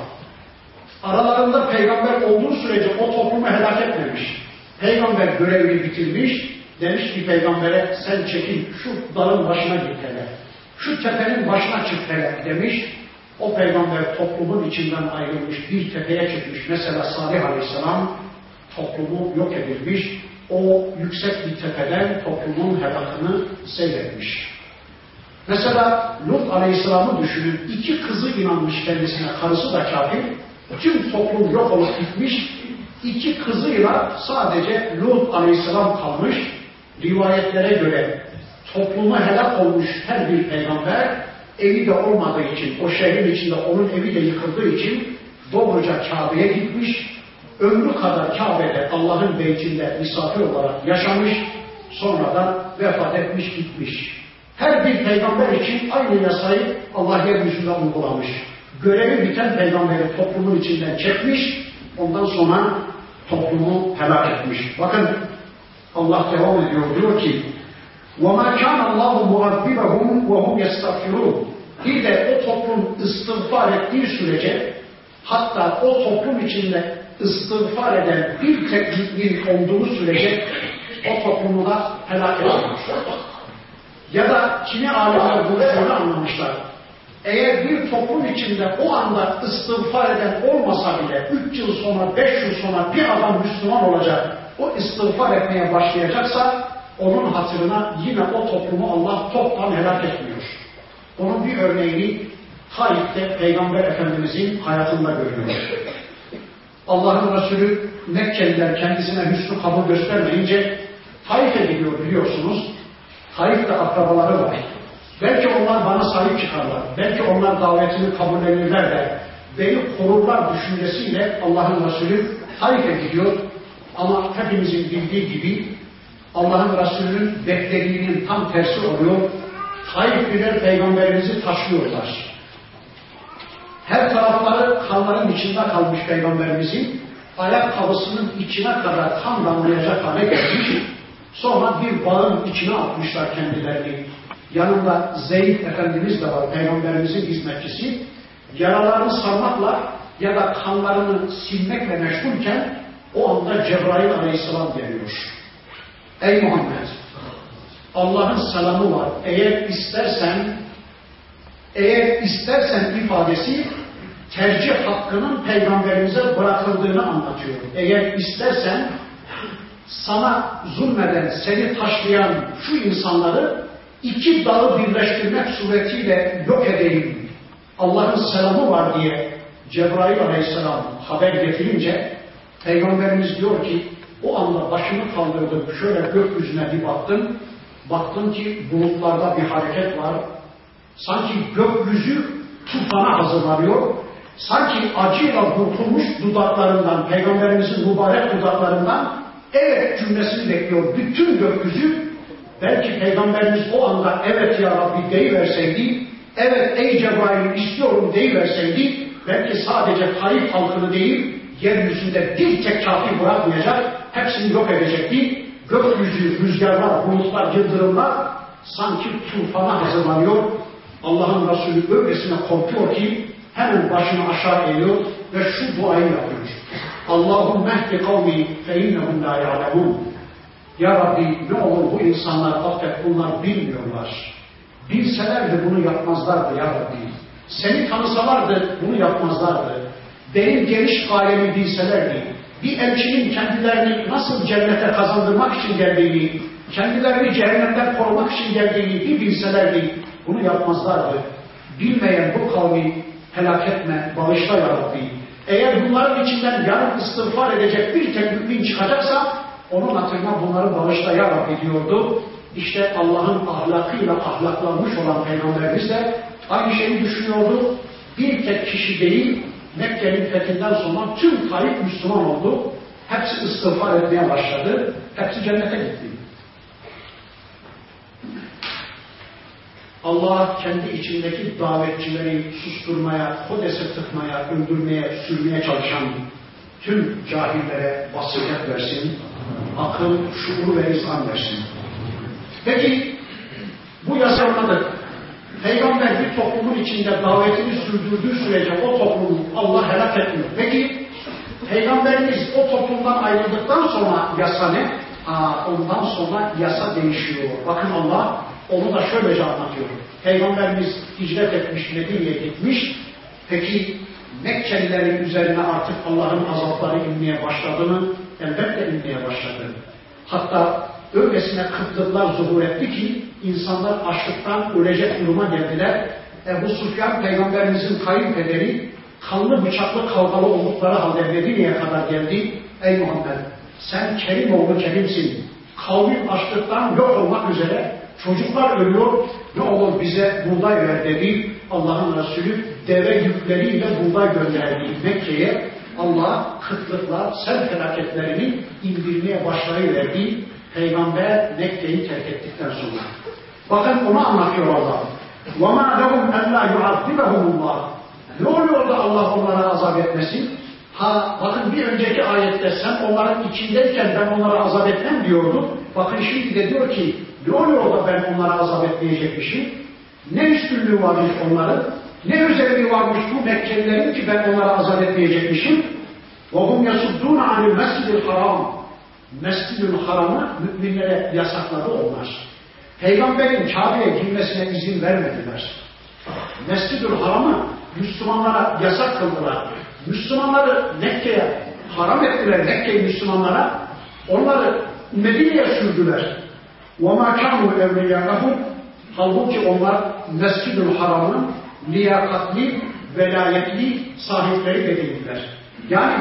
Aralarında peygamber olduğu sürece o toplumu helak etmemiş. Peygamber görevini bitirmiş, demiş ki peygambere sen çekil şu dalın başına git hele. Şu tepenin başına çık hele demiş. O peygamber toplumun içinden ayrılmış, bir tepeye çıkmış. Mesela Salih Aleyhisselam toplumu yok edilmiş. O yüksek bir tepeden toplumun helakını seyretmiş. Mesela Lut Aleyhisselam'ı düşünün. İki kızı inanmış kendisine, karısı da kafir. Tüm toplum yok olup gitmiş. İki kızıyla sadece Lut Aleyhisselam kalmış. Rivayetlere göre topluma helak olmuş her bir peygamber evi de olmadığı için, o şehrin içinde onun evi de yıkıldığı için doğruca Kabe'ye gitmiş. Ömrü kadar Kabe'de Allah'ın beytinde misafir olarak yaşamış. Sonradan vefat etmiş gitmiş. Her bir peygamber için aynı yasayı Allah yeryüzünde uygulamış. görevi biten peygamberi toplumun içinden çekmiş, ondan sonra toplumu helak etmiş. Bakın Allah devam ediyor diyor ki وَمَا كَانَ اللّٰهُ مُعَذِّبَهُمْ وَهُمْ يَسْتَغْفِرُونَ Bir de o toplum istiğfar ettiği sürece hatta o toplum içinde istiğfar eden bir tek mümin olduğu sürece o toplumu da helak edilmiş. Ya da kimi alimler bunu şöyle anlamışlar. Eğer bir toplum içinde o anda istiğfar eden olmasa bile 3 yıl sonra, 5 yıl sonra bir adam Müslüman olacak, o istiğfar etmeye başlayacaksa onun hatırına yine o toplumu Allah toptan helak etmiyor. Onun bir örneğini Taif'te Peygamber Efendimizin hayatında görüyoruz. Allah'ın Resulü Mekkeliler kendisine hüsnü kabul göstermeyince Taif'e gidiyor biliyorsunuz. Taif'te akrabaları var. Belki onlar bana sahip çıkarlar. Belki onlar davetini kabul ederler de beni korurlar düşüncesiyle Allah'ın Resulü Taif'e gidiyor. Ama hepimizin bildiği gibi Allah'ın Resulü'nün beklediğinin tam tersi oluyor. Taifliler peygamberimizi taşıyorlar. Her tarafları kanların içinde kalmış peygamberimizin ayakkabısının içine kadar kan damlayacak hale gelmiş. Sonra bir bağın içine atmışlar kendilerini. Yanında Zeyd Efendimiz de var, Peygamberimizin hizmetçisi. Yaralarını sarmakla ya da kanlarını silmekle meşgulken o anda Cebrail Aleyhisselam geliyor. Ey Muhammed! Allah'ın selamı var. Eğer istersen eğer istersen ifadesi tercih hakkının peygamberimize bırakıldığını anlatıyor. Eğer istersen sana zulmeden, seni taşlayan şu insanları iki dağı birleştirmek suretiyle yok edeyim. Allah'ın selamı var diye Cebrail aleyhisselam haber getirince Peygamberimiz diyor ki o anda başımı kaldırdım şöyle gökyüzüne bir baktım. Baktım ki bulutlarda bir hareket var. Sanki gökyüzü tufana hazırlanıyor. Sanki acıyla burkulmuş dudaklarından Peygamberimizin mübarek dudaklarından evet cümlesini bekliyor bütün gökyüzü Belki Peygamberimiz o anda evet ya Rabbi deyiverseydi, evet ey Cebrail istiyorum deyiverseydi, belki sadece Taif halkını değil, yeryüzünde bir tek kafir bırakmayacak, hepsini yok edecekti. Gökyüzü, rüzgarlar, bulutlar, yıldırımlar sanki tufana hazırlanıyor. Allah'ın Resulü öylesine korkuyor ki hemen başını aşağı eğiyor ve şu duayı yapıyor. Allahümme ehdi kavmi fe innehum la ya'lemun. Ya Rabbi ne olur bu insanlar affet bunlar bilmiyorlar. Bilselerdi bunu yapmazlardı ya Rabbi. Seni tanısalardı bunu yapmazlardı. Benim geniş alemi bilselerdi, bir elçinin kendilerini nasıl cennete kazandırmak için geldiğini, kendilerini cehennemden korumak için geldiğini bir bilselerdi, bunu yapmazlardı. Bilmeyen bu kavmi helak etme, bağışla ya Rabbi. Eğer bunların içinden yarın istiğfar edecek bir tek mümin çıkacaksa, onun hatırına bunları bağışla ya Rabbi diyordu. İşte Allah'ın ahlakıyla ahlaklanmış olan Peygamberimiz de aynı şeyi düşünüyordu. Bir tek kişi değil, Mekke'nin fethinden sonra tüm Tayyip Müslüman oldu. Hepsi istiğfar etmeye başladı. Hepsi cennete gitti. Allah kendi içindeki davetçileri susturmaya, kodese tıkmaya, öldürmeye, sürmeye çalışan tüm cahillere basiret versin, akıl, şuur ve izan versin. Peki bu yasakladık. Peygamber bir toplumun içinde davetini sürdürdüğü sürece o toplumu Allah helak etmiyor. Peki Peygamberimiz o toplumdan ayrıldıktan sonra yasa ne? Aa, ondan sonra yasa değişiyor. Bakın Allah onu da şöylece anlatıyor. Peygamberimiz hicret etmiş, Medine'ye gitmiş. Peki Mekkelilerin üzerine artık Allah'ın azapları inmeye başladı mı? Elbette inmeye başladı. Hatta öylesine kıtlıklar zuhur etti ki insanlar açlıktan ölecek duruma geldiler. Ebu Sufyan peygamberimizin kayınpederi kanlı bıçaklı kavgalı oldukları halde Medine'ye kadar geldi. Ey Muhammed sen Kerim oğlu Kerim'sin. Kavmin açlıktan yok olmak üzere çocuklar ölüyor. Ne olur bize buğday ver dedi. Allah'ın Resulü deve yükleriyle buğday gönderdi Mekke'ye. Allah kıtlıklar, sel felaketlerini indirmeye başlayıverdi. Peygamber Mekke'yi terk ettikten sonra. Bakın onu anlatıyor Allah. وَمَا لَهُمْ أَلَّا يُعَذِّبَهُمُ اللّٰهِ Ne oluyor da Allah onlara azap etmesin? Ha bakın bir önceki ayette sen onların içindeyken ben onlara azap etmem diyordu. Bakın şimdi de diyor ki ne oluyor da ben onlara azap etmeyecekmişim? Ne üstünlüğü varmış onların? Ne özelliği varmış bu Mekkelilerin ki ben onlara azap etmeyecekmişim? وَهُمْ يَسُدُّونَ عَنِ الْمَسْجِدِ الْحَرَامِ Mescid-ül Haram'ı müminlere yasakladı onlar. Peygamberin Kabe'ye girmesine izin vermediler. Mescid-ül Haram'ı Müslümanlara yasak kıldılar. Müslümanları Mekke'ye haram ettiler Mekke'yi Müslümanlara. Onları Medine'ye sürdüler. وَمَا كَانُوا اَوْلِيَانَهُمْ Halbuki onlar Mescid-ül Haram'ın liyakatli, velayetli sahipleri değildiler. Yani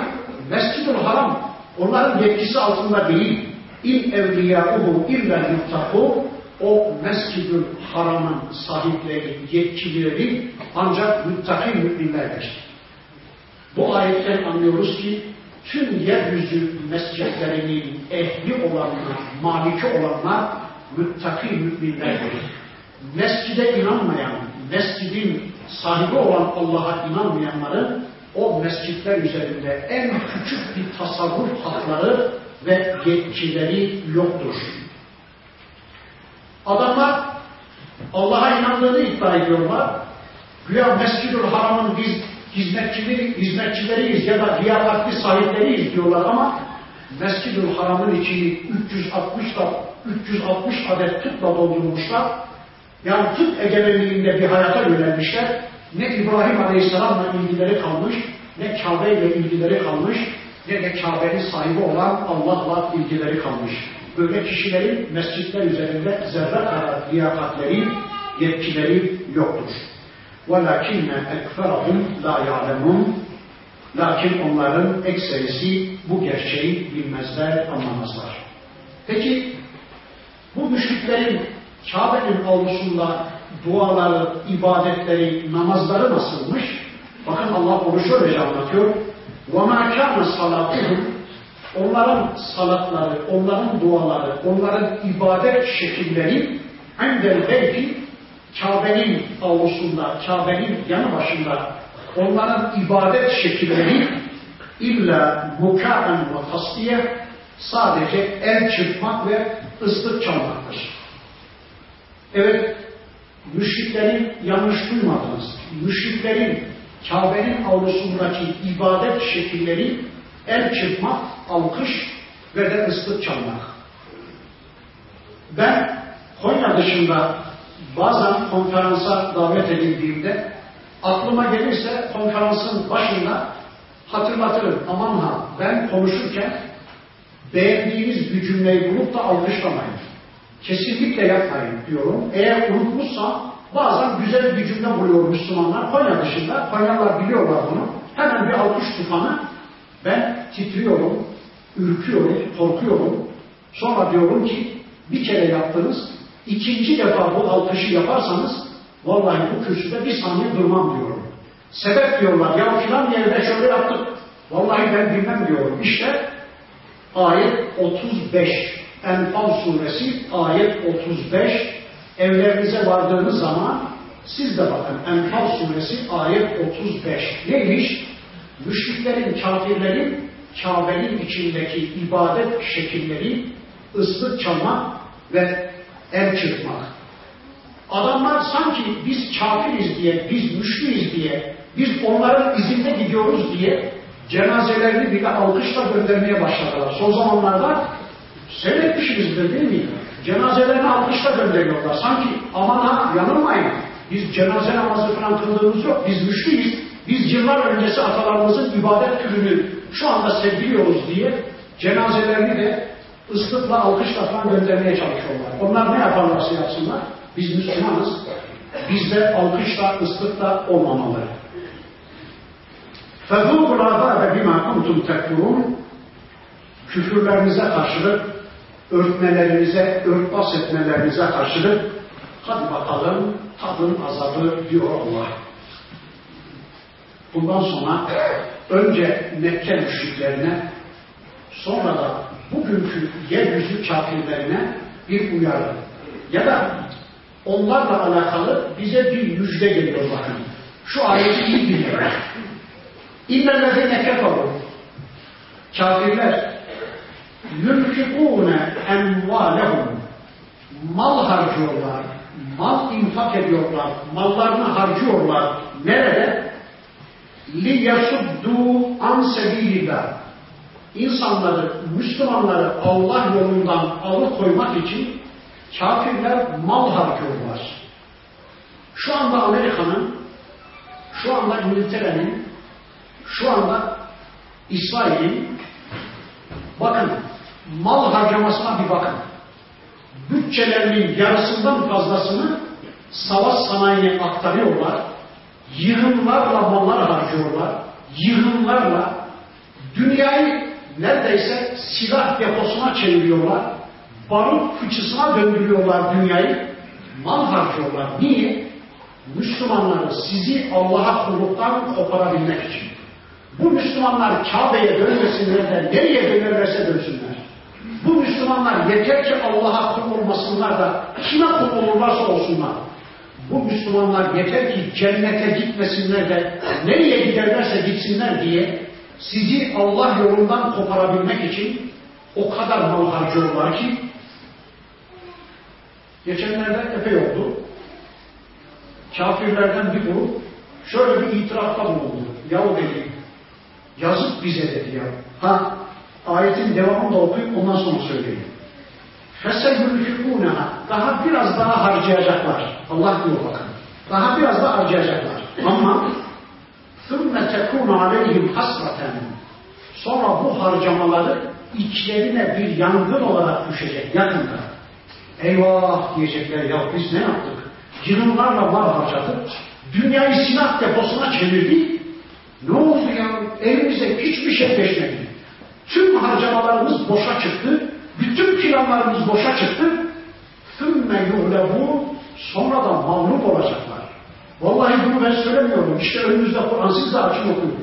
Mescid-ül Haram onların yetkisi altında değil. İn evliyâuhum illa yuttaku o Mescid-ül Haram'ın sahipleri, yetkilileri ancak müttaki müminlerdir. Bu ayetten anlıyoruz ki tüm yeryüzü mescitlerinin ehli olanlar, maliki olanlar müttaki müminlerdir. Mescide inanmayan, mescidin sahibi olan Allah'a inanmayanların o mescitler üzerinde en küçük bir tasarruf hakları ve yetkileri yoktur. Adamlar Allah'a inandığını iddia ediyorlar. Güya Mescid-ül Haram'ın biz hizmetçileri, hizmetçileriyiz ya da liyakatli sahipleriyiz diyorlar ama Mescid-ül Haram'ın içini 360 da 360 adet tıpla doldurmuşlar. Yani tıp egemenliğinde bir hayata yönelmişler. Ne İbrahim Aleyhisselam'la ilgileri kalmış, ne Kabe ile ilgileri kalmış, ne de Kabe'nin sahibi olan Allah'la ilgileri kalmış. Böyle kişilerin mescitler üzerinde zerre kadar liyakatleri, yetkileri yoktur. وَلَكِنَّ اَكْفَرَهُمْ لَا يَعْلَمُونَ Lakin onların ekserisi bu gerçeği bilmezler, anlamazlar. Peki bu müşriklerin Kabe'nin avlusunda duaları, ibadetleri, namazları nasılmış? Bakın Allah onu şöyle anlatıyor. وَمَا كَانَ صَلَاتُهُمْ Onların salatları, onların duaları, onların ibadet şekilleri عِنْدَ belki Kabe'nin avlusunda, Kabe'nin yanı başında onların ibadet şekilleri illa mukaen ve tasdiye sadece el çırpmak ve ıslık çalmaktır. Evet, müşriklerin yanlış duymadınız. Müşriklerin Kabe'nin avlusundaki ibadet şekilleri el çırpmak, alkış ve de ıslık çalmak. Ben Konya dışında bazen konferansa davet edildiğimde aklıma gelirse konferansın başında hatırlatırım. Aman ha ben konuşurken beğendiğiniz bir cümleyi bulup da alkışlamayın. Kesinlikle yapmayın diyorum. Eğer unutmuşsam bazen güzel bir cümle buluyor Müslümanlar Konya dışında. Konyalılar biliyorlar bunu. Hemen bir alkış tutanı ben titriyorum, ürküyorum, korkuyorum. Sonra diyorum ki bir kere yaptınız, ikinci defa bu alkışı yaparsanız vallahi bu kürsüde bir saniye durmam diyorum. Sebep diyorlar ya filan yerde şöyle yaptık. Vallahi ben bilmem diyorum. İşte ayet 35 Enfal suresi ayet 35 evlerinize vardığınız zaman siz de bakın Enfal suresi ayet 35 neymiş? Müşriklerin, kafirlerin Kabe'nin içindeki ibadet şekilleri ıslık çalmak ve el çırpmak. Adamlar sanki biz kafiriz diye, biz müşriyiz diye, biz onların izinde gidiyoruz diye cenazelerini bile alkışla göndermeye başladılar. Son zamanlarda seyretmişizdir değil mi? Cenazelerini alkışla gönderiyorlar. Sanki aman ha yanılmayın. Biz cenaze namazı falan kıldığımız yok. Biz müşriyiz. Biz yıllar öncesi atalarımızın ibadet türünü şu anda sevdiriyoruz diye cenazelerini de ıslıkla, alkışla falan göndermeye çalışıyorlar. Onlar ne yaparlarsa yapsınlar. Biz Müslümanız. Bizde alkışla, ıslıkla olmamalı. فَذُوقُ bima kuntum tekfurun küfürlerinize karşılık, örtmelerinize, örtbas etmelerinize karşılık hadi bakalım tadın azabı diyor Allah. Bundan sonra önce Mekke müşriklerine sonra da bugünkü yeryüzü kafirlerine bir uyarı ya da onlarla alakalı bize bir müjde geliyor bakın. Şu ayeti iyi dinleyin. İllellezine keferu. Kafirler yunfikûne envâlehum. Mal harcıyorlar. Mal infak ediyorlar. Mallarını harcıyorlar. Nerede? Li yasuddu an sebilillah. İnsanları, Müslümanları Allah yolundan alıkoymak için kafirler mal harcıyorlar. Şu anda Amerika'nın, şu anda İngiltere'nin şu anda İsrail'in bakın mal harcamasına bir bakın. Bütçelerinin yarısından fazlasını savaş sanayine aktarıyorlar. Yığınlarla mallar harcıyorlar. Yığınlarla dünyayı neredeyse silah deposuna çeviriyorlar. Barut fıçısına döndürüyorlar dünyayı. Mal harcıyorlar. Niye? Müslümanları sizi Allah'a kulluktan koparabilmek için. Bu Müslümanlar Kabe'ye dönmesinler de nereye dönerlerse dönsünler. Bu Müslümanlar yeter ki Allah'a kul olmasınlar da kime kul olurlarsa olsunlar. Bu Müslümanlar yeter ki cennete gitmesinler de nereye giderlerse gitsinler diye sizi Allah yolundan koparabilmek için o kadar mal harcıyorlar ki geçenlerde epey oldu. Kafirlerden bir grup şöyle bir itirafta bulundu. Yahu dedi, yazık bize dedi ya. Ha, ayetin devamını da okuyup ondan sonra söyleyeyim. فَسَيُّلْفِقُونَهَا Daha biraz daha harcayacaklar. Allah diyor bakın. Daha biraz daha harcayacaklar. Ama ثُمَّ تَكُونَ عَلَيْهِمْ حَسْرَةً Sonra bu harcamaları içlerine bir yangın olarak düşecek yakında. Eyvah diyecekler ya biz ne yaptık? Yıllarla mal harcadık. Dünyayı silah deposuna çevirdik. Ne oldu ya? Elimize hiçbir şey geçmedi. Tüm harcamalarımız boşa çıktı. Bütün planlarımız boşa çıktı. ثُمَّ يُغْلَبُونَ Sonra da mağlup olacaklar. Vallahi bunu ben söylemiyorum. İşte önümüzde Kur'an siz de açın okuyun.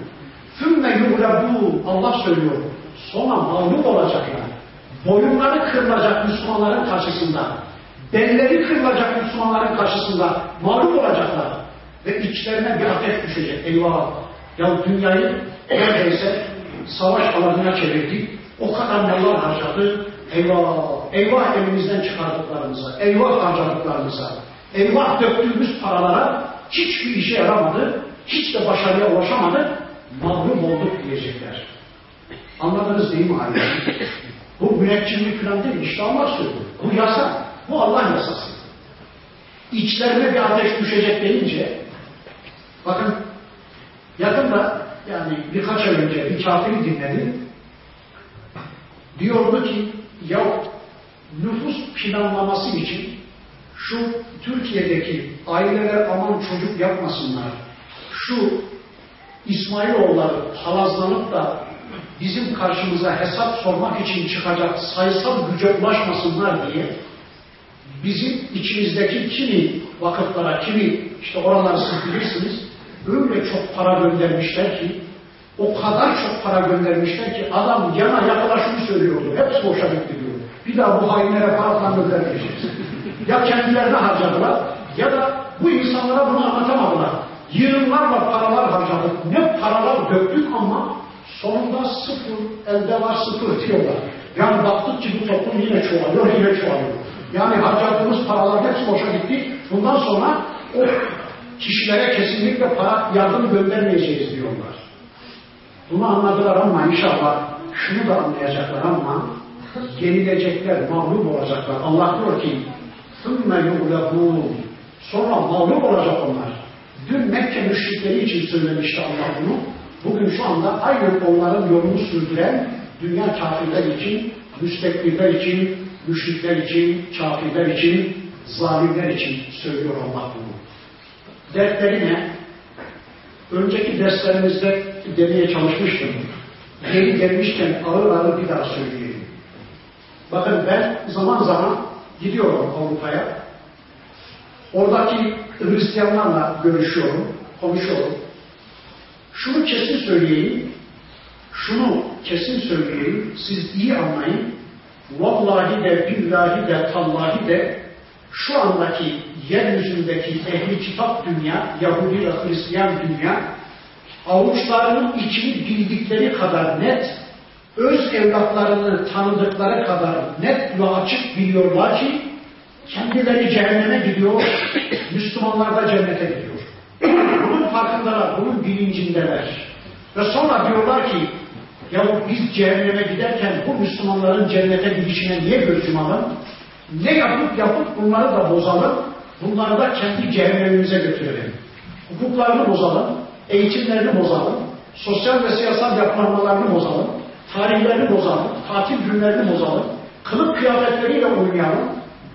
ثُمَّ يُغْلَبُونَ Allah söylüyor. Sonra mağlup olacaklar. Boyunları kırılacak Müslümanların karşısında. Belleri kırılacak Müslümanların karşısında. Mağlup olacaklar. Ve içlerine bir ateş düşecek. Eyvah! Ya dünyayı neredeyse savaş alanına çevirdik. O kadar mallar harcadı. Eyvah! Eyvah elimizden çıkardıklarımıza, eyvah harcadıklarımıza, eyvah döktüğümüz paralara hiçbir işe yaramadı, hiç de başarıya ulaşamadı, mahrum olduk diyecekler. Anladınız değil mi hayır? Bu müneccimlik falan değil, işte Allah söylüyor. Bu yasa, bu Allah yasası. İçlerine bir ateş düşecek deyince, bakın yakında yani birkaç ay önce bir kafiri dinledim. Diyordu ki ya nüfus planlaması için şu Türkiye'deki aileler aman çocuk yapmasınlar. Şu İsmailoğulları palazlanıp da bizim karşımıza hesap sormak için çıkacak sayısal güce ulaşmasınlar diye bizim içimizdeki kimi vakıflara, kimi işte oraları siz bilirsiniz öyle çok para göndermişler ki o kadar çok para göndermişler ki adam yana yakala şunu söylüyordu. Hepsi boşa gitti diyor. Bir daha bu hainlere para falan göndermeyeceğiz. ya kendilerine harcadılar ya da bu insanlara bunu anlatamadılar. Yığınlarla paralar harcadık. Ne paralar döktük ama sonunda sıfır, elde var sıfır diyorlar. Yani baktık ki bu toplum yine çoğalıyor, yine çoğalıyor. Yani harcadığımız paralar hepsi boşa gitti. Bundan sonra o kişilere kesinlikle para yardım göndermeyeceğiz diyorlar. Bunu anladılar ama inşallah şunu da anlayacaklar ama yenilecekler, mağlup olacaklar. Allah diyor ki ثُمَّ يُغْلَبُونَ Sonra mağlup olacak onlar. Dün Mekke müşrikleri için söylemişti Allah bunu. Bugün şu anda aynı onların yolunu sürdüren dünya kafirler için, müstekbirler için, müşrikler için, kafirler için, zalimler için söylüyor Allah bunu. Dertleri ne? Önceki derslerimizde demeye çalışmıştım. Yeni gelmişken ağır ağır bir daha söyleyeyim. Bakın ben zaman zaman gidiyorum Avrupa'ya. Oradaki Hristiyanlarla görüşüyorum, konuşuyorum. Şunu kesin söyleyeyim, şunu kesin söyleyeyim, siz iyi anlayın. Vallahi de, billahi de, tallahi de şu andaki yeryüzündeki ehli kitap dünya, Yahudi ve Hristiyan dünya, avuçlarının içini bildikleri kadar net, öz evlatlarını tanıdıkları kadar net ve açık biliyorlar ki, kendileri cehenneme gidiyor, Müslümanlar da cennete gidiyor. Bunun farkındalar, bunun bilincindeler. Ve sonra diyorlar ki, ya biz cehenneme giderken bu Müslümanların cennete gidişine niye göz yumalım? Ne yapıp yapıp bunları da bozalım, bunları da kendi cehennemimize götürelim. Hukuklarını bozalım, eğitimlerini bozalım, sosyal ve siyasal yapılanmalarını bozalım, tarihlerini bozalım, tatil günlerini bozalım, kılık kıyafetleriyle oynayalım,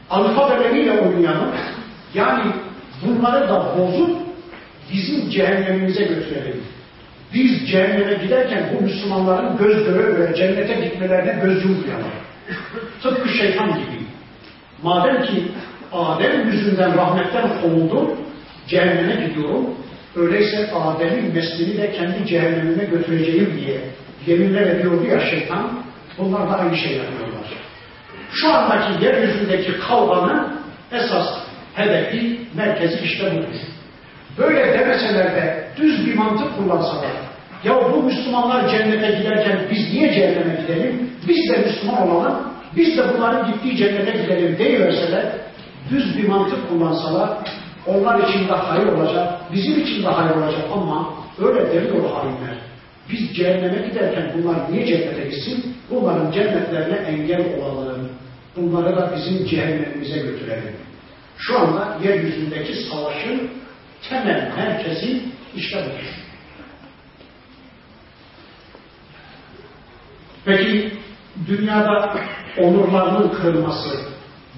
alfabeleriyle oynayalım. Yani bunları da bozup bizim cehennemimize götürelim. Biz cehenneme giderken bu Müslümanların göz göre göre cennete gitmelerine göz yummayalım. Tıpkı şeytan gibi. Madem ki Adem yüzünden rahmetten kovuldu, cehenneme gidiyorum. Öyleyse Adem'in neslini de kendi cehennemime götüreceğim diye yeminler ediyordu ya şeytan. Bunlar da aynı şey yapıyorlar. Şu andaki yeryüzündeki kavganın esas hedefi, merkezi işte budur. Böyle demeseler de düz bir mantık kullansalar, ya bu Müslümanlar cennete giderken biz niye cehenneme gidelim? Biz de Müslüman olalım, biz de bunların gittiği cennete gidelim deyiverseler, düz bir mantık kullansalar, onlar için de hayır olacak, bizim için de hayır olacak ama öyle demiyor hainler. Biz cehenneme giderken bunlar niye cennete gitsin? Bunların cennetlerine engel olalım. Bunları da bizim cehennemimize götürelim. Şu anda yeryüzündeki savaşın temel merkezi işte budur. Peki dünyada onurlarının kırılması,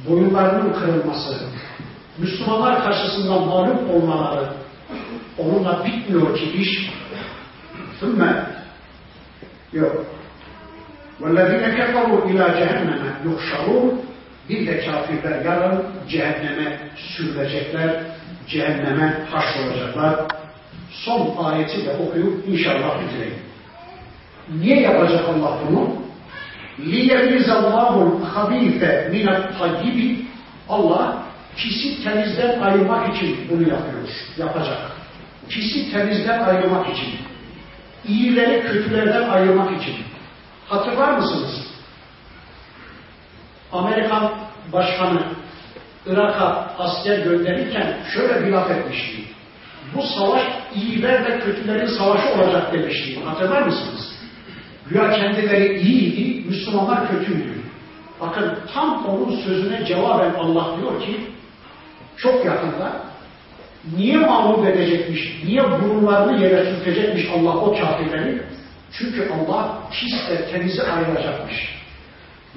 boyunlarının kırılması, Müslümanlar karşısında mağlup olmaları onunla bitmiyor ki iş. Sümme yok. وَالَّذِينَ كَفَرُوا اِلَى جَهَنَّمَ يُحْشَرُونَ Bir de kafirler yarın cehenneme sürülecekler, cehenneme haşrolacaklar. Son ayeti de okuyup inşallah bitireyim. Niye yapacak Allah bunu? لِيَمِزَ اللّٰهُ الْخَب۪يفَ مِنَ الطَّيِّبِ Allah pisi temizden ayırmak için bunu yapıyor, yapacak. Pisi temizden ayırmak için. İyileri kötülerden ayırmak için. Hatırlar mısınız? Amerikan başkanı Irak'a asker gönderirken şöyle bir laf etmişti. Bu savaş iyiler ve kötülerin savaşı olacak demişti. Hatırlar mısınız? Güya kendileri iyiydi, Müslümanlar kötüydü. Bakın tam onun sözüne cevaben Allah diyor ki çok yakında niye mağlup edecekmiş, niye burunlarını yere sürtecekmiş Allah o kafirleri? Çünkü Allah pisle temizi ayıracakmış.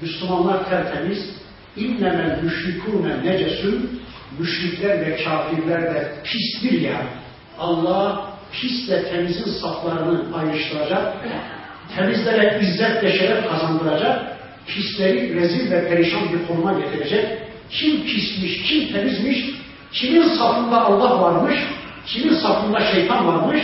Müslümanlar tertemiz, innemel müşrikûne necesün, müşrikler ve kafirler de pistir ya. Allah pisle temizin saflarını ayrıştıracak, temizlere izzet ve şeref kazandıracak, pisleri rezil ve perişan bir konuma getirecek. Kim pismiş, kim temizmiş, kimin safında Allah varmış, kimin safında şeytan varmış,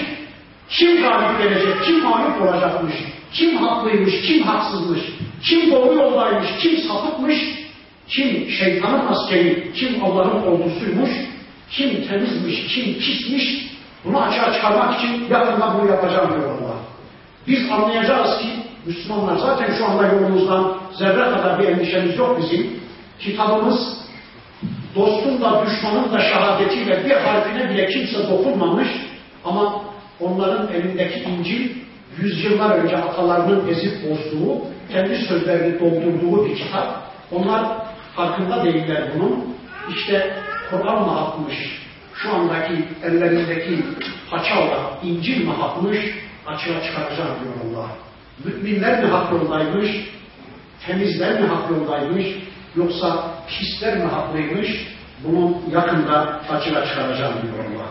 kim galip gelecek, kim mağlup olacakmış, kim haklıymış, kim haksızmış, kim doğru yoldaymış, kim sapıkmış, kim şeytanın askeri, kim Allah'ın ordusuymuş, kim temizmiş, kim pismiş, bunu açığa çıkarmak için yakında bunu yapacağım diyor Allah. Biz anlayacağız ki Müslümanlar zaten şu anda yolumuzdan zerre kadar bir endişemiz yok bizim. Kitabımız dostun da düşmanın da şehadetiyle bir harfine bile kimse dokunmamış ama onların elindeki İncil yüzyıllar önce atalarının ezip bozduğu, kendi sözlerini doldurduğu bir kitap. Onlar farkında değiller bunun. İşte Kur'an mı hakmış, şu andaki ellerindeki paçavra İncil mi hakmış, açığa çıkaracağım diyor Allah. Müminler mi hak yoldaymış, temizler mi hak yoldaymış, yoksa pisler mi haklıymış, bunu yakında açığa çıkaracağım diyor Allah.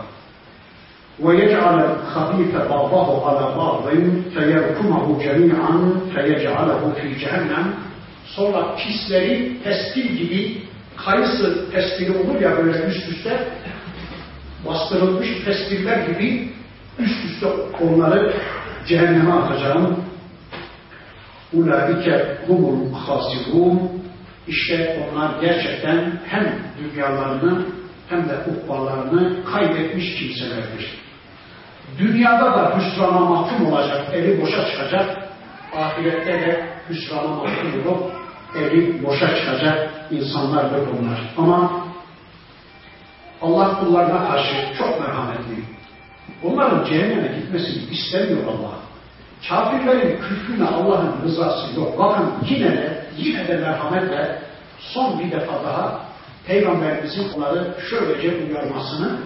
ويجعل الخبيث بعضه على بعض فيركمه جميعا فيجعله في جهنم sonra pisleri pestil gibi kayısı pestili olur ya böyle üst üste bastırılmış pestiller gibi üst üste onları cehenneme atacağım. Ulaike humul hasirun İşte onlar gerçekten hem dünyalarını hem de ukbalarını kaybetmiş kimselerdir. Dünyada da hüsrana mahkum olacak, eli boşa çıkacak, ahirette de hüsrana mahkum olup eli boşa çıkacak insanlardır bunlar. Ama Allah kullarına karşı çok merhametli. Onların cehenneme gitmesini istemiyor Allah. Kafirlerin küfrüne Allah'ın rızası yok. Bakın yine de, yine de merhametle son bir defa daha Peygamberimizin onları şöylece uyarmasını,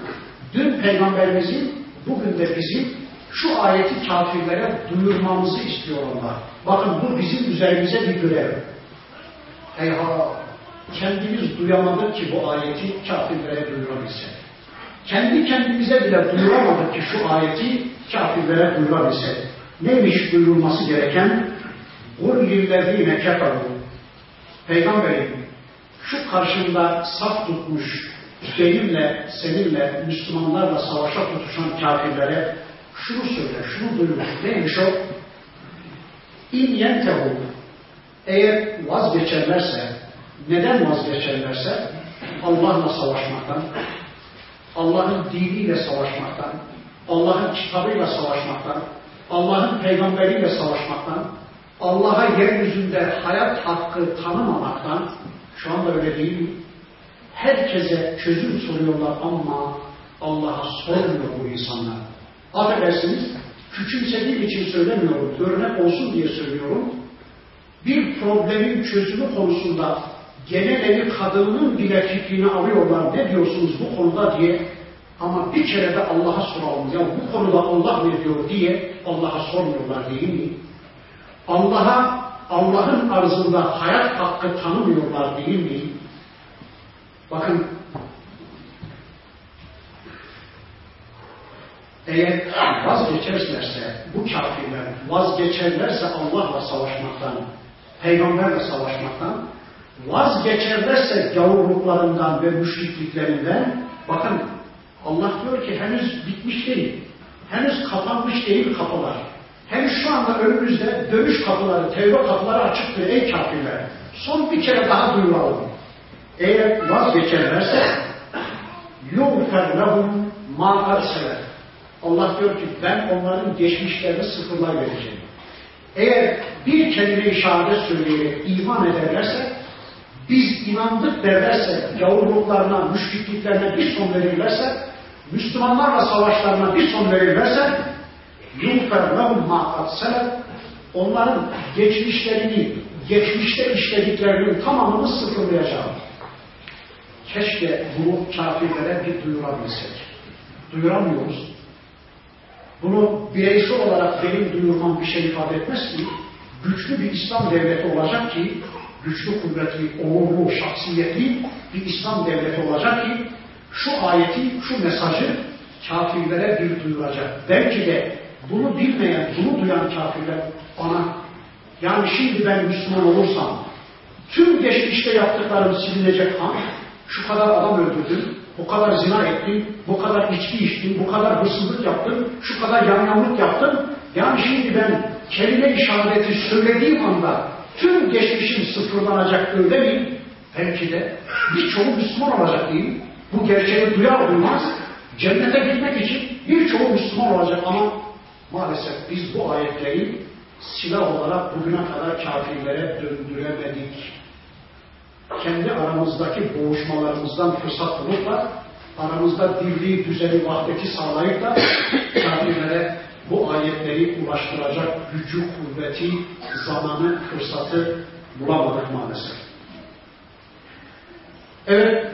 dün Peygamberimizin, bugün de bizim şu ayeti kafirlere duyurmamızı istiyor onlar. Bakın bu bizim üzerimize bir görev. Eyha! Kendimiz duyamadık ki bu ayeti kafirlere duyurabilsek Kendi kendimize bile duyuramadık ki şu ayeti kafirlere duyurabilsek. Neymiş duyurulması gereken? قُلْ لِلَّذ۪ينَ كَفَرُوا Peygamberim şu karşında saf tutmuş benimle, seninle, Müslümanlarla savaşa tutuşan kafirlere şunu söyle, şunu duyur. Neymiş o? İn yentehu eğer vazgeçerlerse, neden vazgeçerlerse Allah'la savaşmaktan, Allah'ın diniyle savaşmaktan, Allah'ın kitabıyla savaşmaktan, Allah'ın peygamberiyle savaşmaktan, Allah'a yeryüzünde hayat hakkı tanımamaktan, şu anda öyle değil mi? Herkese çözüm soruyorlar ama Allah'a sormuyor bu insanlar. Affedersiniz, küçümsediğim için söylemiyorum, örnek olsun diye söylüyorum. Bir problemin çözümü konusunda genel evi kadının bile fikrini alıyorlar. Ne diyorsunuz bu konuda diye. Ama bir kere de Allah'a soralım. Ya bu konuda Allah ne diyor diye Allah'a sormuyorlar değil mi? Allah'a Allah'ın arzında hayat hakkı tanımıyorlar değil mi? Bakın eğer vazgeçerlerse bu kafirler vazgeçerlerse Allah'la savaşmaktan, peygamberle savaşmaktan, vazgeçerlerse gavurluklarından ve müşrikliklerinden bakın Allah diyor ki henüz bitmiş değil. Henüz kapanmış değil kapılar. Henüz şu anda önümüzde dönüş kapıları, tevbe kapıları açıktır ey kafirler. Son bir kere daha duyuralım. Eğer vazgeçerlerse yuğfer lehum ma'ar sever. Allah diyor ki ben onların geçmişlerini sıfırlar vereceğim. Eğer bir kelime-i şehadet söyleyerek iman ederlerse biz inandık derlerse, gavurluklarına, müşrikliklerine bir son verirlerse, Müslümanlarla savaşlarına bir son verirlerse, يُغْفَرْ لَهُمْ مَا قَدْ Onların geçmişlerini, geçmişte işlediklerinin tamamını sıfırlayacağım. Keşke bunu kafirlere bir duyurabilsek. Duyuramıyoruz. Bunu bireysel olarak benim duyurmam bir şey ifade etmez ki, güçlü bir İslam devleti olacak ki, güçlü, kuvvetli, onurlu, şahsiyetli bir İslam devleti olacak ki, şu ayeti, şu mesajı kafirlere bir duyuracak. Belki de bunu bilmeyen, bunu duyan kafirler bana, yani şimdi ben Müslüman olursam, tüm geçmişte yaptıklarım silinecek ha, şu kadar adam öldürdüm, bu kadar zina ettim, bu kadar içki içtim, bu kadar hırsızlık yaptım, şu kadar yamyamlık yaptım. Yani şimdi ben kelime işareti söylediğim anda tüm geçmişim sıfırlanacak öyle mi? Belki de birçoğu Müslüman olacak değil. Bu gerçeği duyar duymaz cennete gitmek için birçoğu Müslüman olacak ama maalesef biz bu ayetleri silah olarak bugüne kadar kafirlere döndüremedik kendi aramızdaki boğuşmalarımızdan fırsat bulup da aramızda birliği, düzeni, vahdeti sağlayıp da kafirlere bu ayetleri ulaştıracak gücü, kuvveti, zamanı, fırsatı bulamadık maalesef. Evet,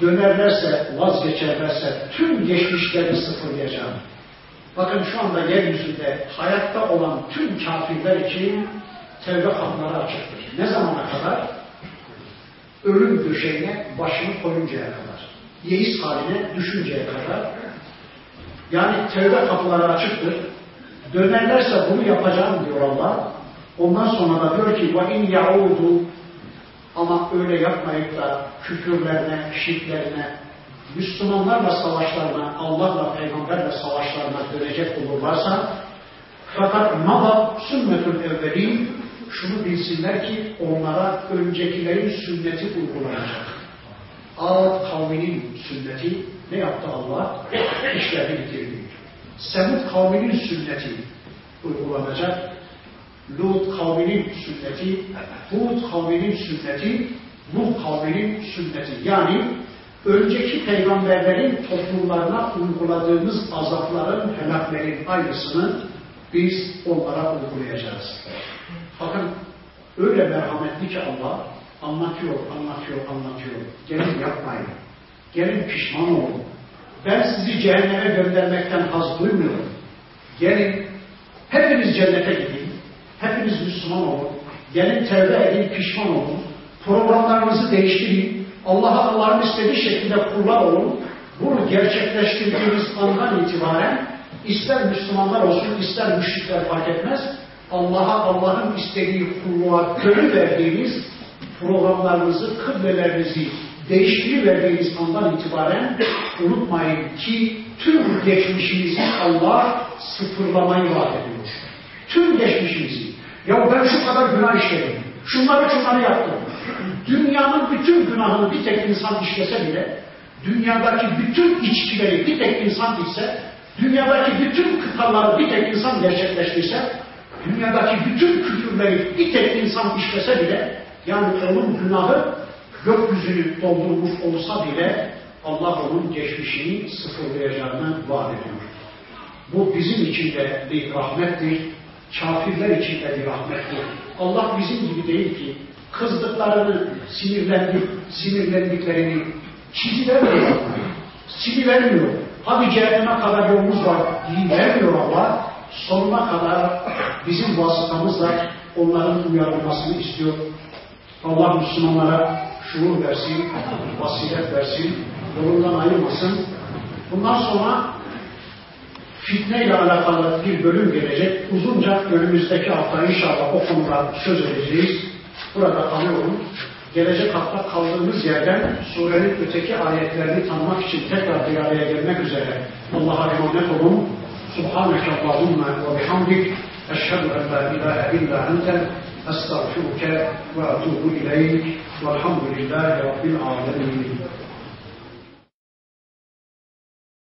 dönerlerse, vazgeçerlerse tüm geçmişleri sıfırlayacağım. Bakın şu anda yeryüzünde hayatta olan tüm kafirler için tevbe kapıları açıktır. Ne zamana kadar? ölüm döşeğine başını koyuncaya kadar, yeis haline düşünceye kadar, yani tevbe kapıları açıktır, dönerlerse bunu yapacağım diyor Allah, ondan sonra da diyor ki وَاِنْ يَعُودُ ama öyle yapmayıp da küfürlerine, şirklerine, Müslümanlarla savaşlarına, Allah'la, Peygamberle savaşlarına dönecek olurlarsa, fakat mada sünnetül evvelin şunu bilsinler ki onlara öncekilerin sünneti uygulanacak. Ad kavminin sünneti ne yaptı Allah? İşlerini bitirdi. Semud kavminin sünneti uygulanacak. Lut kavminin sünneti, Hud kavminin sünneti, Nuh kavminin sünneti. Yani önceki peygamberlerin toplumlarına uyguladığımız azapların, helaklerin aynısını biz onlara uygulayacağız. Bakın öyle merhametli ki Allah anlatıyor, anlatıyor, anlatıyor. Gelin yapmayın. Gelin pişman olun. Ben sizi cehenneme göndermekten haz duymuyorum. Gelin hepiniz cennete gidin. Hepiniz Müslüman olun. Gelin tevbe edin, pişman olun. Programlarınızı değiştirin. Allah'a Allah'ın istediği şekilde kullar olun. Bunu gerçekleştirdiğiniz andan itibaren ister Müslümanlar olsun, ister müşrikler fark etmez. Allah'a Allah'ın istediği kulluğa gönül verdiğiniz programlarınızı, kıblelerinizi değiştiriverdiğiniz andan itibaren unutmayın ki tüm geçmişinizi Allah sıfırlamayı vaat ediyor. Tüm geçmişinizi. Ya ben şu kadar günah işledim. Şunları şunları yaptım. Dünyanın bütün günahını bir tek insan işlese bile, dünyadaki bütün içkileri bir tek insan içse, dünyadaki bütün kıtaları bir tek insan gerçekleştirse, dünyadaki bütün küfürleri bir tek insan işlese bile, yani onun günahı gökyüzünü doldurmuş olsa bile Allah onun geçmişini sıfırlayacağını vaat ediyor. Bu bizim için de bir rahmettir, kafirler için de bir rahmettir. Allah bizim gibi değil ki kızdıklarını, sinirlendik, sinirlendiklerini çizivermiyor. Silivermiyor. Hadi cehenneme kadar yolumuz var vermiyor Allah. Sonuna kadar bizim vasıtamızla onların uyarılmasını istiyor. Allah Müslümanlara şuur versin, basiret versin, yolundan ayırmasın. Bundan sonra fitneyle alakalı bir bölüm gelecek. Uzunca önümüzdeki hafta inşallah o konuda söz edeceğiz. Burada kalıyorum. Gelecek hafta kaldığımız yerden surenin öteki ayetlerini tanımak için tekrar bir araya gelmek üzere Allah'a emanet olun. Subhaneke Allahümme ve bihamdik. Eşhedü en la ilahe illa ente. أستغفرك وأتوب إليك والحمد لله رب العالمين.